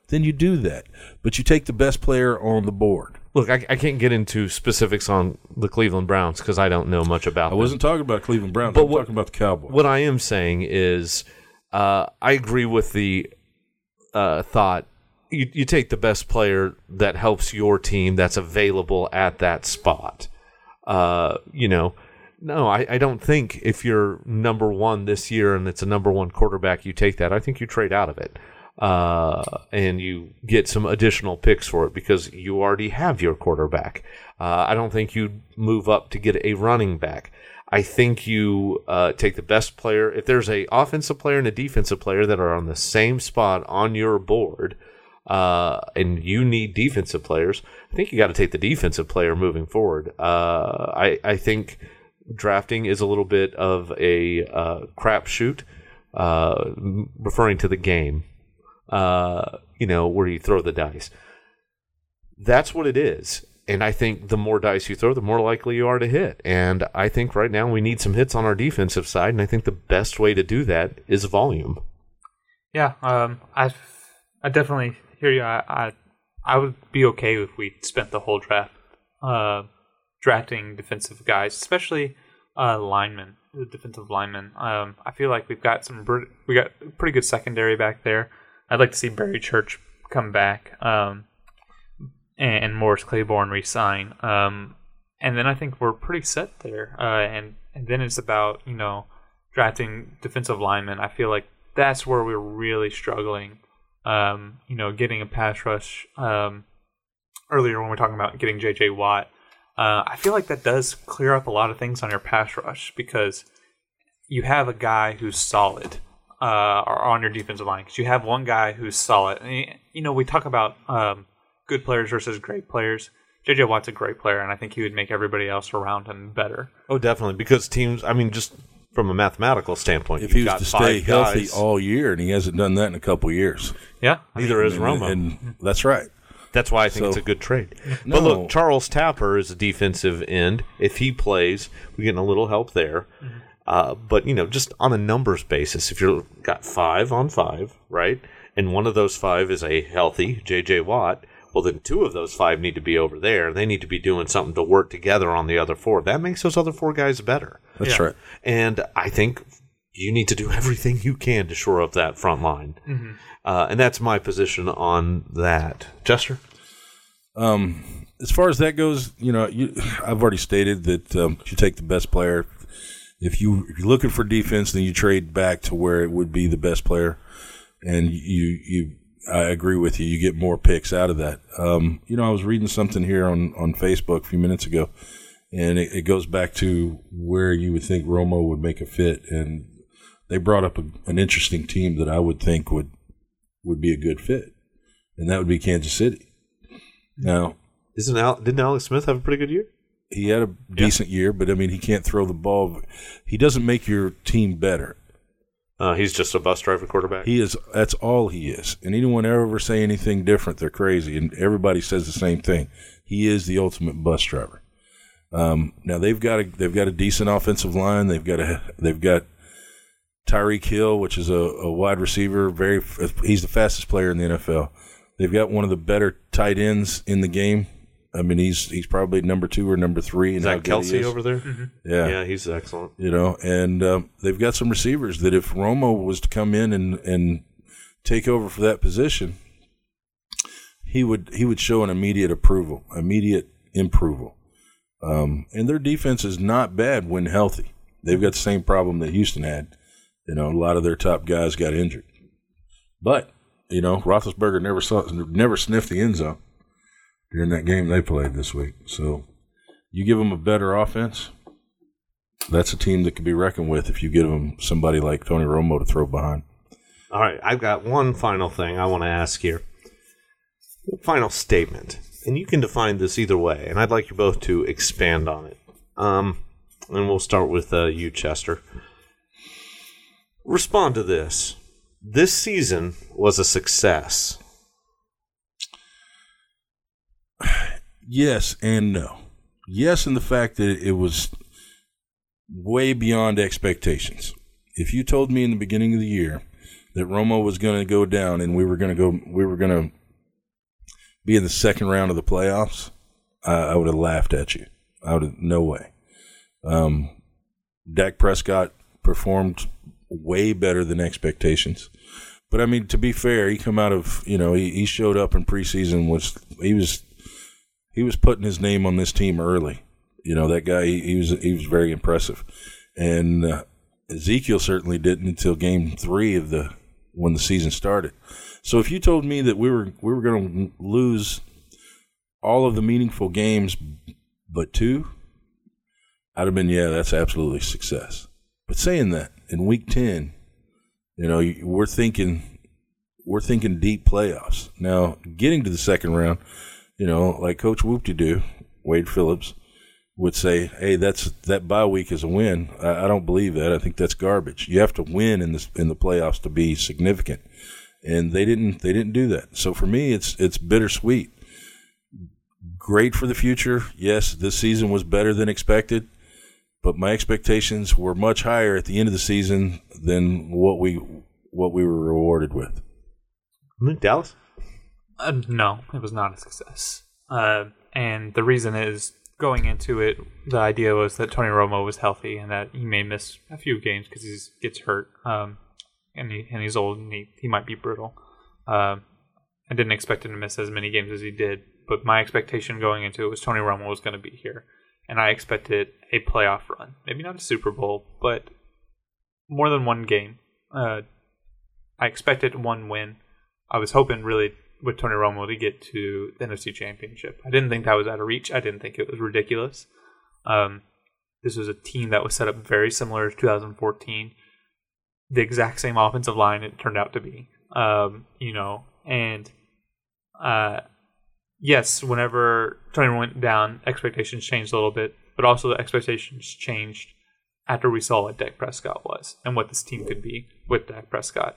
then you do that. But you take the best player on the board. look, I, I can't get into specifics on the Cleveland Browns because I don't know much about them. I wasn't talking about Cleveland Browns. But I'm what- talking about the Cowboys. What I am saying is, uh, I agree with the uh, thought. You, you take the best player that helps your team that's available at that spot. Uh, you know, no, I, I don't think if you're number one this year and it's a number one quarterback, you take that. I think you trade out of it. Uh, and you get some additional picks for it because you already have your quarterback. Uh, I don't think you move up to get a running back. I think you uh, take the best player. If there's a offensive player and a defensive player that are on the same spot on your board, uh, and you need defensive players, I think you got to take the defensive player moving forward. Uh, I I think drafting is a little bit of a uh, crapshoot, uh, referring to the game. Uh, you know where you throw the dice. That's what it is. And I think the more dice you throw, the more likely you are to hit. And I think right now we need some hits on our defensive side. And I think the best way to do that is volume. Yeah, um, I, I definitely hear you. I, I, I would be okay if we spent the whole draft, uh, drafting defensive guys, especially uh, linemen, defensive linemen. Um, I feel like we've got some, we got pretty good secondary back there. I'd like to see Barry Church come back, um, and, and Morris Claiborne resign. Um, and then I think we're pretty set there. Uh, and and then it's about you know drafting defensive linemen. I feel like that's where we're really struggling. Um, you know, getting a pass rush. Um, earlier when we are talking about getting J.J. Watt, uh, I feel like that does clear up a lot of things on your pass rush because you have a guy who's solid uh, or on your defensive line because you have one guy who's solid. And, you know, we talk about um, good players versus great players. J.J. Watt's a great player, and I think he would make everybody else around him better. Oh, definitely. Because teams, I mean, just from a mathematical standpoint, if you've he was got to stay healthy guys. all year, and he hasn't done that in a couple years, Yeah, Neither is and, Romo. and that's right. That's why I think So- it's a good trade. No. But look, Charles Tapper is a defensive end. If he plays, we're getting a little help there. Uh, but you know, just on a numbers basis, if you've got five on five, right, and one of those five is a healthy J.J. Watt, well, then two of those five need to be over there. They need to be doing something to work together on the other four. That makes those other four guys better. That's Yeah. right. And I think you need to do everything you can to shore up that front line. Uh, and that's my position on that. Chester? Um, as far as that goes, you know, you, I've already stated that um, you take the best player. If you if you're looking for defense, then you trade back to where it would be the best player, and you you. I agree with you. You get more picks out of that. Um, you know, I was reading something here on on Facebook a few minutes ago, and it, it goes back to where you would think Romo would make a fit, and they brought up a, an interesting team that I would think would would be a good fit, and that would be Kansas City. Now, Isn't Al- didn't Alex Smith have a pretty good year? he had a decent year, but I mean, he can't throw the ball. He doesn't make your team better. Uh, he's just a bus driver quarterback. He is. That's all he is. And anyone ever say anything different, they're crazy. And everybody says the same thing. He is the ultimate bus driver. Um, now they've got a they've got a decent offensive line. They've got a they've got Tyreek Hill, which is a, a wide receiver. Very he's the fastest player in the NFL. They've got one of the better tight ends in the game. I mean, he's he's probably number two or number three. is that Kelce is. over there? Yeah, Yeah, he's excellent. you know, and um, they've got some receivers that if Romo was to come in and, and take over for that position, he would he would show an immediate approval, immediate improval. Um, and their defense is not bad when healthy. They've got the same problem that Houston had. You know, a lot of their top guys got injured, but you know, Roethlisberger never saw never sniffed the end zone during that game they played this week. So you give them a better offense, that's a team that could be reckoned with if you give them somebody like Tony Romo to throw behind. All right, I've got one final thing I want to ask here. Final statement, and you can define this either way, and I'd like you both to expand on it. Um, and we'll start with uh, you, Chester. Respond to this. This season was a success. Yes and no. Yes, in the fact that it was way beyond expectations. If you told me in the beginning of the year that Romo was going to go down and we were going to go, we were going to be in the second round of the playoffs, I, I would have laughed at you. I would have no way. Um, Dak Prescott performed way better than expectations. But I mean, to be fair, he come out of you know he, he showed up in preseason was he was he was putting his name on this team early. You know that guy he, he was he was very impressive, and uh, Ezekiel certainly didn't until game three of the when the season started. So if you told me that we were we were going to lose all of the meaningful games but two, I'd have been yeah, that's absolutely success. But saying that in week ten, you know, we're thinking we're thinking deep playoffs. Now, getting to the second round, you know, like Coach Whoop do, Wade Phillips would say, "Hey, that's that bye week is a win." I, I, don't believe that. I think that's garbage. You have to win in the in the playoffs to be significant, and they didn't. They didn't do that. So for me, it's it's bittersweet. Great for the future. Yes, this season was better than expected but my expectations were much higher at the end of the season than what we what we were rewarded with. Luke Dallas? Uh, no, it was not a success. Uh, and the reason is going into it, the idea was that Tony Romo was healthy and that he may miss a few games because he gets hurt, um, and he and he's old and he, he might be brutal. Uh, I didn't expect him to miss as many games as he did, but my expectation going into it was Tony Romo was going to be here and I expected a playoff run. Maybe not a Super Bowl, but more than one game. Uh, I expected one win. I was hoping really with Tony Romo to get to the NFC Championship. I didn't think that was out of reach. I didn't think it was ridiculous. Um, this was a team that was set up very similar to 2014. The exact same offensive line it turned out to be. Um, you know, and uh, yes, whenever Tony went down, expectations changed a little bit, but also the expectations changed after we saw what Dak Prescott was and what this team could be with Dak Prescott.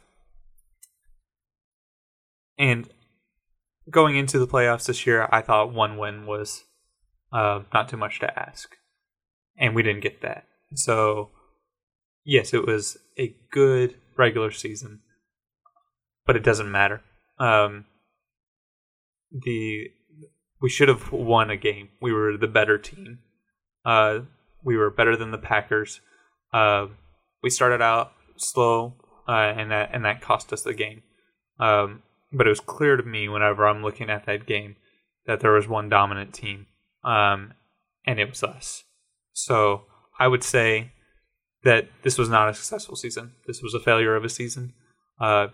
And going into the playoffs this year, I thought one win was uh, not too much to ask, and we didn't get that. So, yes, it was a good regular season, but it doesn't matter. Um, the we should have won a game. We were the better team. Uh, we were better than the Packers. Uh, we started out slow, uh, and that and that cost us the game. Um, but it was clear to me whenever I'm looking at that game that there was one dominant team, um, and it was us. So I would say that this was not a successful season. This was a failure of a season. Uh,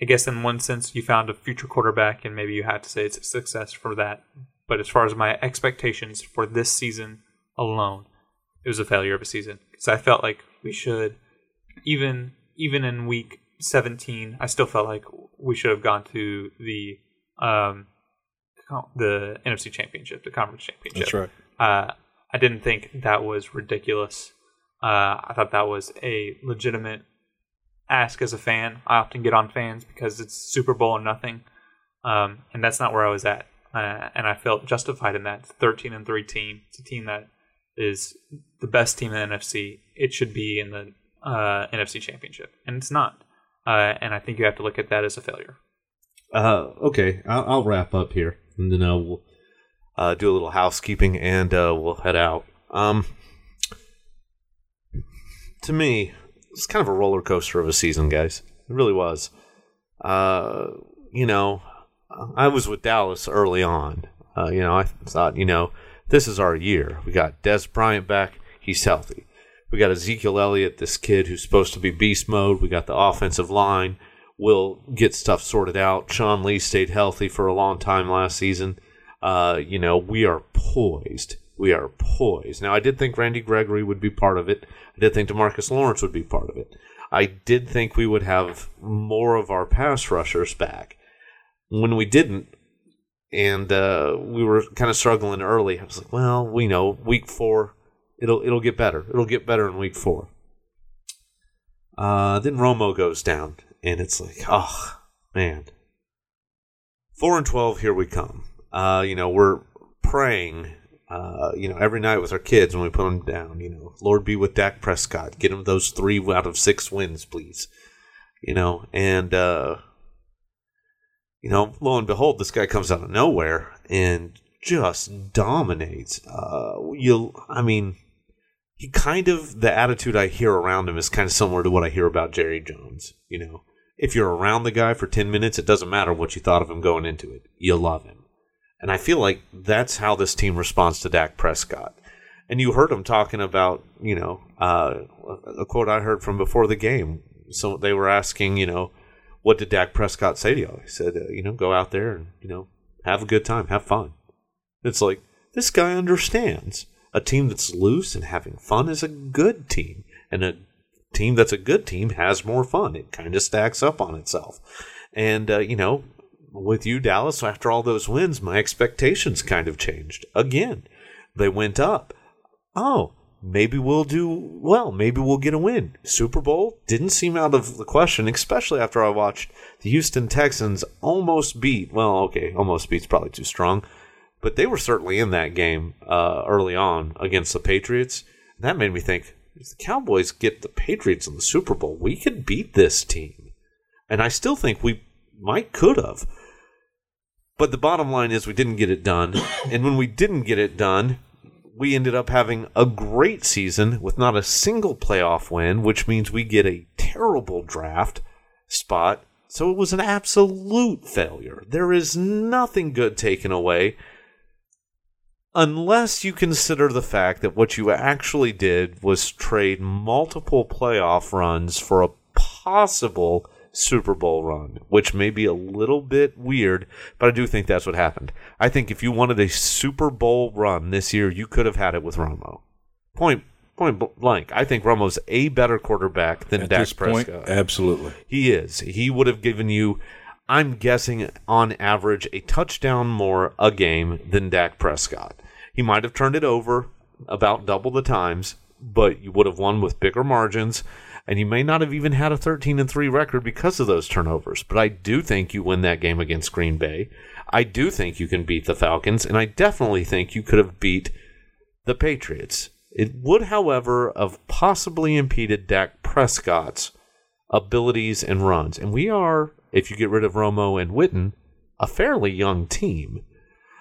I guess in one sense you found a future quarterback, and maybe you had to say it's a success for that. But as far as my expectations for this season alone, it was a failure of a season because I felt like we should, even even in week 17, I still felt like we should have gone to the um, the NFC Championship, the Conference Championship. That's right. Uh, I didn't think that was ridiculous. Uh, I thought that was a legitimate ask as a fan. I often get on fans because it's Super Bowl and nothing, um, and that's not where I was at. Uh, and I felt justified in that. 13 and three team. It's a team that is the best team in the NFC. It should be in the uh, NFC Championship, and it's not. Uh, and I think you have to look at that as a failure. Uh, okay, I'll, I'll, wrap up here, and then uh, we'll uh, do a little housekeeping, and we'll head out. Um, to me, it's kind of a roller coaster of a season, guys. It really was. Uh, you know, I was with Dallas early on. Uh, you know, I thought, you know, this is our year. We got Dez Bryant back. He's healthy. We got Ezekiel Elliott, this kid who's supposed to be beast mode. We got the offensive line. We'll get stuff sorted out. Sean Lee stayed healthy for a long time last season. Uh, you know, we are poised we are poised. Now, I did think Randy Gregory would be part of it. I did think Demarcus Lawrence would be part of it. I did think we would have more of our pass rushers back. When we didn't, and uh, we were kind of struggling early, I was like, well, we know week four, it'll it'll get better. It'll get better in week four. Uh, then Romo goes down, and it's like, oh man, four and twelve, here we come. Uh, you know, we're praying uh, you know, every night with our kids when we put them down. You know, Lord be with Dak Prescott. Get him those three out of six wins, please. You know, and uh, you know, lo and behold, this guy comes out of nowhere and just dominates. Uh, you, I mean, he kind of the attitude I hear around him is kind of similar to what I hear about Jerry Jones. You know, if you're around the guy for ten minutes, it doesn't matter what you thought of him going into it. You love him, and I feel like that's how this team responds to Dak Prescott. And you heard him talking about, you know, uh, a quote I heard from before the game. So they were asking, you know, what did Dak Prescott say to y'all? He said, uh, you know, go out there and you know have a good time, have fun. It's like this guy understands a team that's loose and having fun is a good team, and a team that's a good team has more fun. It kind of stacks up on itself. And uh, you know, with you, Dallas, after all those wins, my expectations kind of changed again. They went up. Oh, maybe we'll do well. Maybe we'll get a win. Super Bowl didn't seem out of the question, especially after I watched the Houston Texans almost beat. Well, okay, almost beat's probably too strong, but they were certainly in that game uh, early on against the Patriots. That made me think: if the Cowboys get the Patriots in the Super Bowl, we could beat this team, and I still think we might could have. But the bottom line is we didn't get it done, and when we didn't get it done, we ended up having a great season with not a single playoff win, which means we get a terrible draft spot. So it was an absolute failure. There is nothing good taken away unless you consider the fact that what you actually did was trade multiple playoff runs for a possible Super Bowl run, which may be a little bit weird, but I do think that's what happened. I think if you wanted a Super Bowl run this year, you could have had it with Romo. Point point blank. I think Romo's a better quarterback than At Dak this point, Prescott. absolutely. He is. He would have given you, I'm guessing, on average, a touchdown more a game than Dak Prescott. He might have turned it over about double the times, but you would have won with bigger margins. And you may not have even had a 13 and 3 record because of those turnovers. But I do think you win that game against Green Bay. I do think you can beat the Falcons. And I definitely think you could have beat the Patriots. It would, however, have possibly impeded Dak Prescott's abilities and runs. And we are, if you get rid of Romo and Witten, a fairly young team,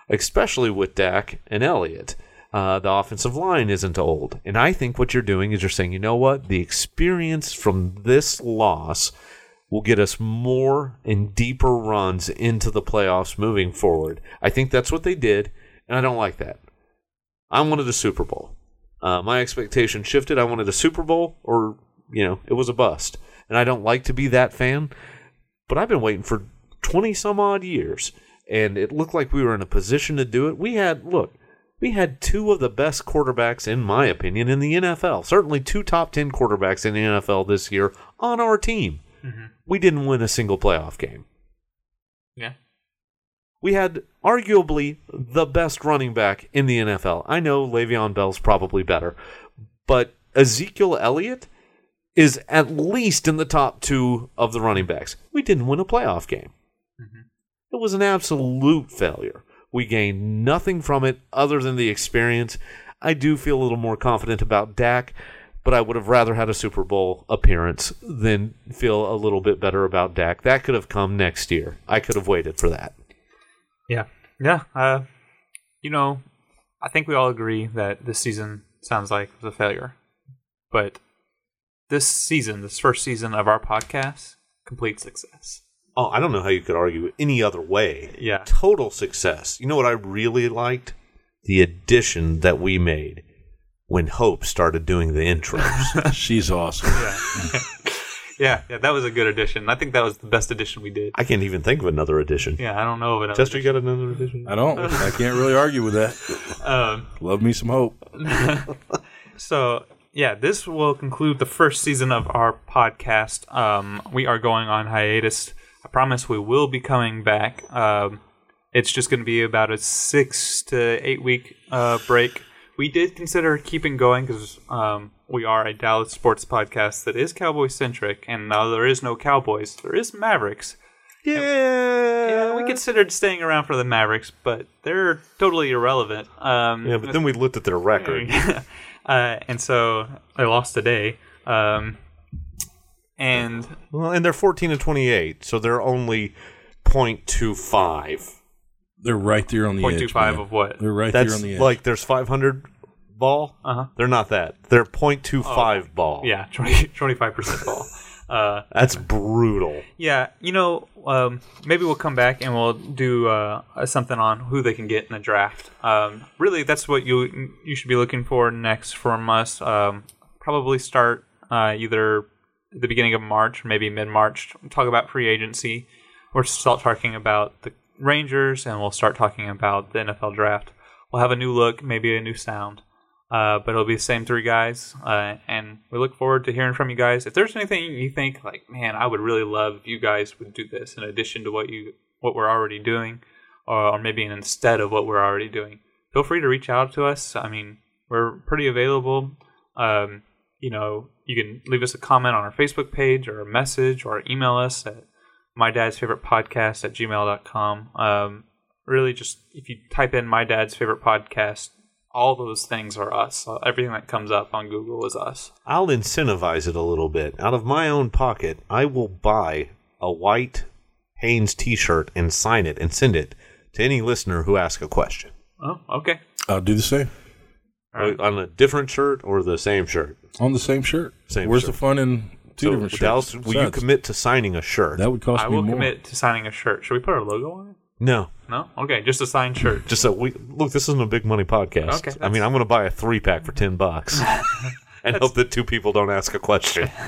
especially with Dak and Elliott. Uh, the offensive line isn't old. And I think what you're doing is you're saying, you know what? The experience from this loss will get us more and deeper runs into the playoffs moving forward. I think that's what they did, and I don't like that. I wanted a Super Bowl. Uh, my expectation shifted. I wanted a Super Bowl, or, you know, it was a bust. And I don't like to be that fan, but I've been waiting for 20 some odd years, and it looked like we were in a position to do it. We had, look, we had two of the best quarterbacks, in my opinion, in the NFL. Certainly two top 10 quarterbacks in the NFL this year on our team. Mm-hmm. We didn't win a single playoff game. Yeah. We had arguably the best running back in the NFL. I know Le'Veon Bell's probably better, but Ezekiel Elliott is at least in the top two of the running backs. We didn't win a playoff game. Mm-hmm. It was an absolute failure. We gained nothing from it other than the experience. I do feel a little more confident about Dak, but I would have rather had a Super Bowl appearance than feel a little bit better about Dak. That could have come next year. I could have waited for that. Yeah. Yeah. Uh, you know, I think we all agree that this season sounds like it was a failure. But this season, this first season of our podcast, complete success. Oh, I don't know how you could argue any other way. Yeah. Total success. You know what I really liked? The addition that we made when Hope started doing the intros. She's awesome. Yeah, yeah, that was a good addition. I think that was the best addition we did. I can't even think of another addition. Yeah, I don't know of another. Chester, you got another addition? I don't. I can't really argue with that. Um, Love me some hope. So yeah, this will conclude the first season of our podcast. Um, we are going on hiatus. I promise we will be coming back. Um, it's just going to be about a six to eight week uh, break. We did consider keeping going because um, we are a Dallas sports podcast that is Cowboy centric, and now there is no Cowboys. There is Mavericks. Yeah. Yeah, we considered staying around for the Mavericks, but they're totally irrelevant. Um, Yeah, but then we looked at their record. uh, and so they lost today. Um, and Well, and they're 14 to 28, so they're only 0.25 They're right there on the Point edge. two five of what? They're right there That's on the edge. like there's 500 ball. Uh-huh. They're not that. They're 0.25 ball. Yeah, 25 percent ball. Uh, That's brutal. yeah, you know, um, maybe we'll come back and we'll do uh, something on who they can get in the draft. Um, really, that's what you you should be looking for next from us. Um, probably start uh, either at the beginning of March, maybe mid March. Talk about free agency. We'll start talking about the Rangers, and we'll start talking about the NFL draft. We'll have a new look, maybe a new sound. Uh, but it'll be the same three guys, uh, and we look forward to hearing from you guys. If there's anything you think like, man, I would really love if you guys would do this in addition to what you what we're already doing, or, or maybe instead of what we're already doing, feel free to reach out to us. I mean, we're pretty available. Um, you know, you can leave us a comment on our Facebook page or a message or email us at my dad's favorite podcast at gmail.com. Um, really, just if you type in my dad's favorite podcast, all those things are us. Uh, everything that comes up on Google is us. I'll incentivize it a little bit. Out of my own pocket, I will buy a white Hanes T-shirt and sign it and send it to any listener who asks a question Oh, okay. I'll do the same All right. on a different shirt or the same shirt. on the same shirt. Same Where's shirt. the fun in two So, different shirts? Dallas, will you commit to signing a shirt? That would cost I me more. I will more. commit to signing a shirt. Should we put our logo on it? no, No? Okay, just a signed shirt. just so we look. This isn't a big money podcast. Okay, I mean, I'm going to buy a three pack for ten bucks, and hope that two people don't ask a question.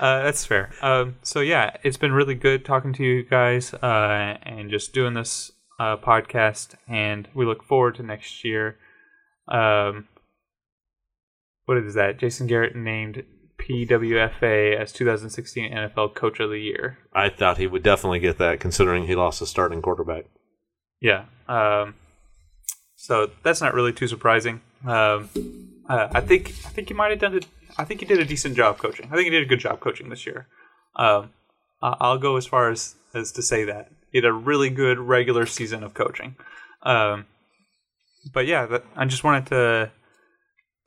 Uh, that's fair. Um, so yeah, it's been really good talking to you guys uh, and just doing this uh, podcast, and we look forward to next year. Um, what is that? Jason Garrett named PWFA as 2016 NFL Coach of the Year. I thought he would definitely get that, considering he lost a starting quarterback. Yeah. Um, so that's not really too surprising. Um, uh, I think I think he might have done it. I think he did a decent job coaching. I think he did a good job coaching this year. Um, I'll go as far as as to say that he had a really good regular season of coaching. Um, but yeah, that, I just wanted to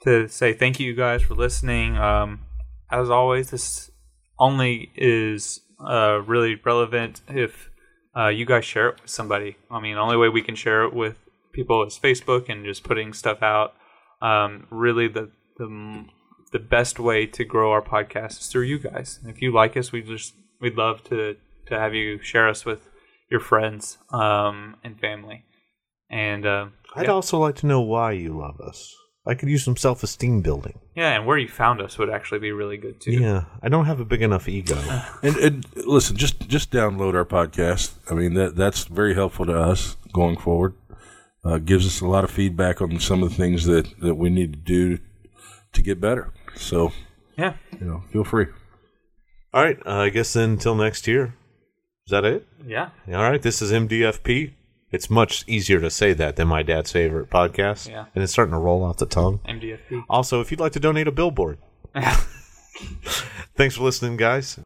to say thank you guys for listening. Um, as always, this only is uh, really relevant if uh, you guys share it with somebody. I mean, the only way we can share it with people is Facebook and just putting stuff out. Um, really, the the the best way to grow our podcast is through you guys. And if you like us, we just we'd love to to have you share us with your friends um, and family. And uh, I'd yeah. also like to know why you love us. I could use some self-esteem building. yeah, and where you found us would actually be really good too. Yeah, I don't have a big enough ego. And, and listen, just just download our podcast. I mean that that's very helpful to us going forward. Uh, gives us a lot of feedback on some of the things that, that we need to do to get better. So Yeah. you know, feel free. All right, uh, I guess then until next year. Is that it? Yeah. All right, this is MDFP. It's much easier to say that than my dad's favorite podcast. Yeah. And it's starting to roll off the tongue. MDFP. Also, if you'd like to donate a billboard, thanks for listening, guys.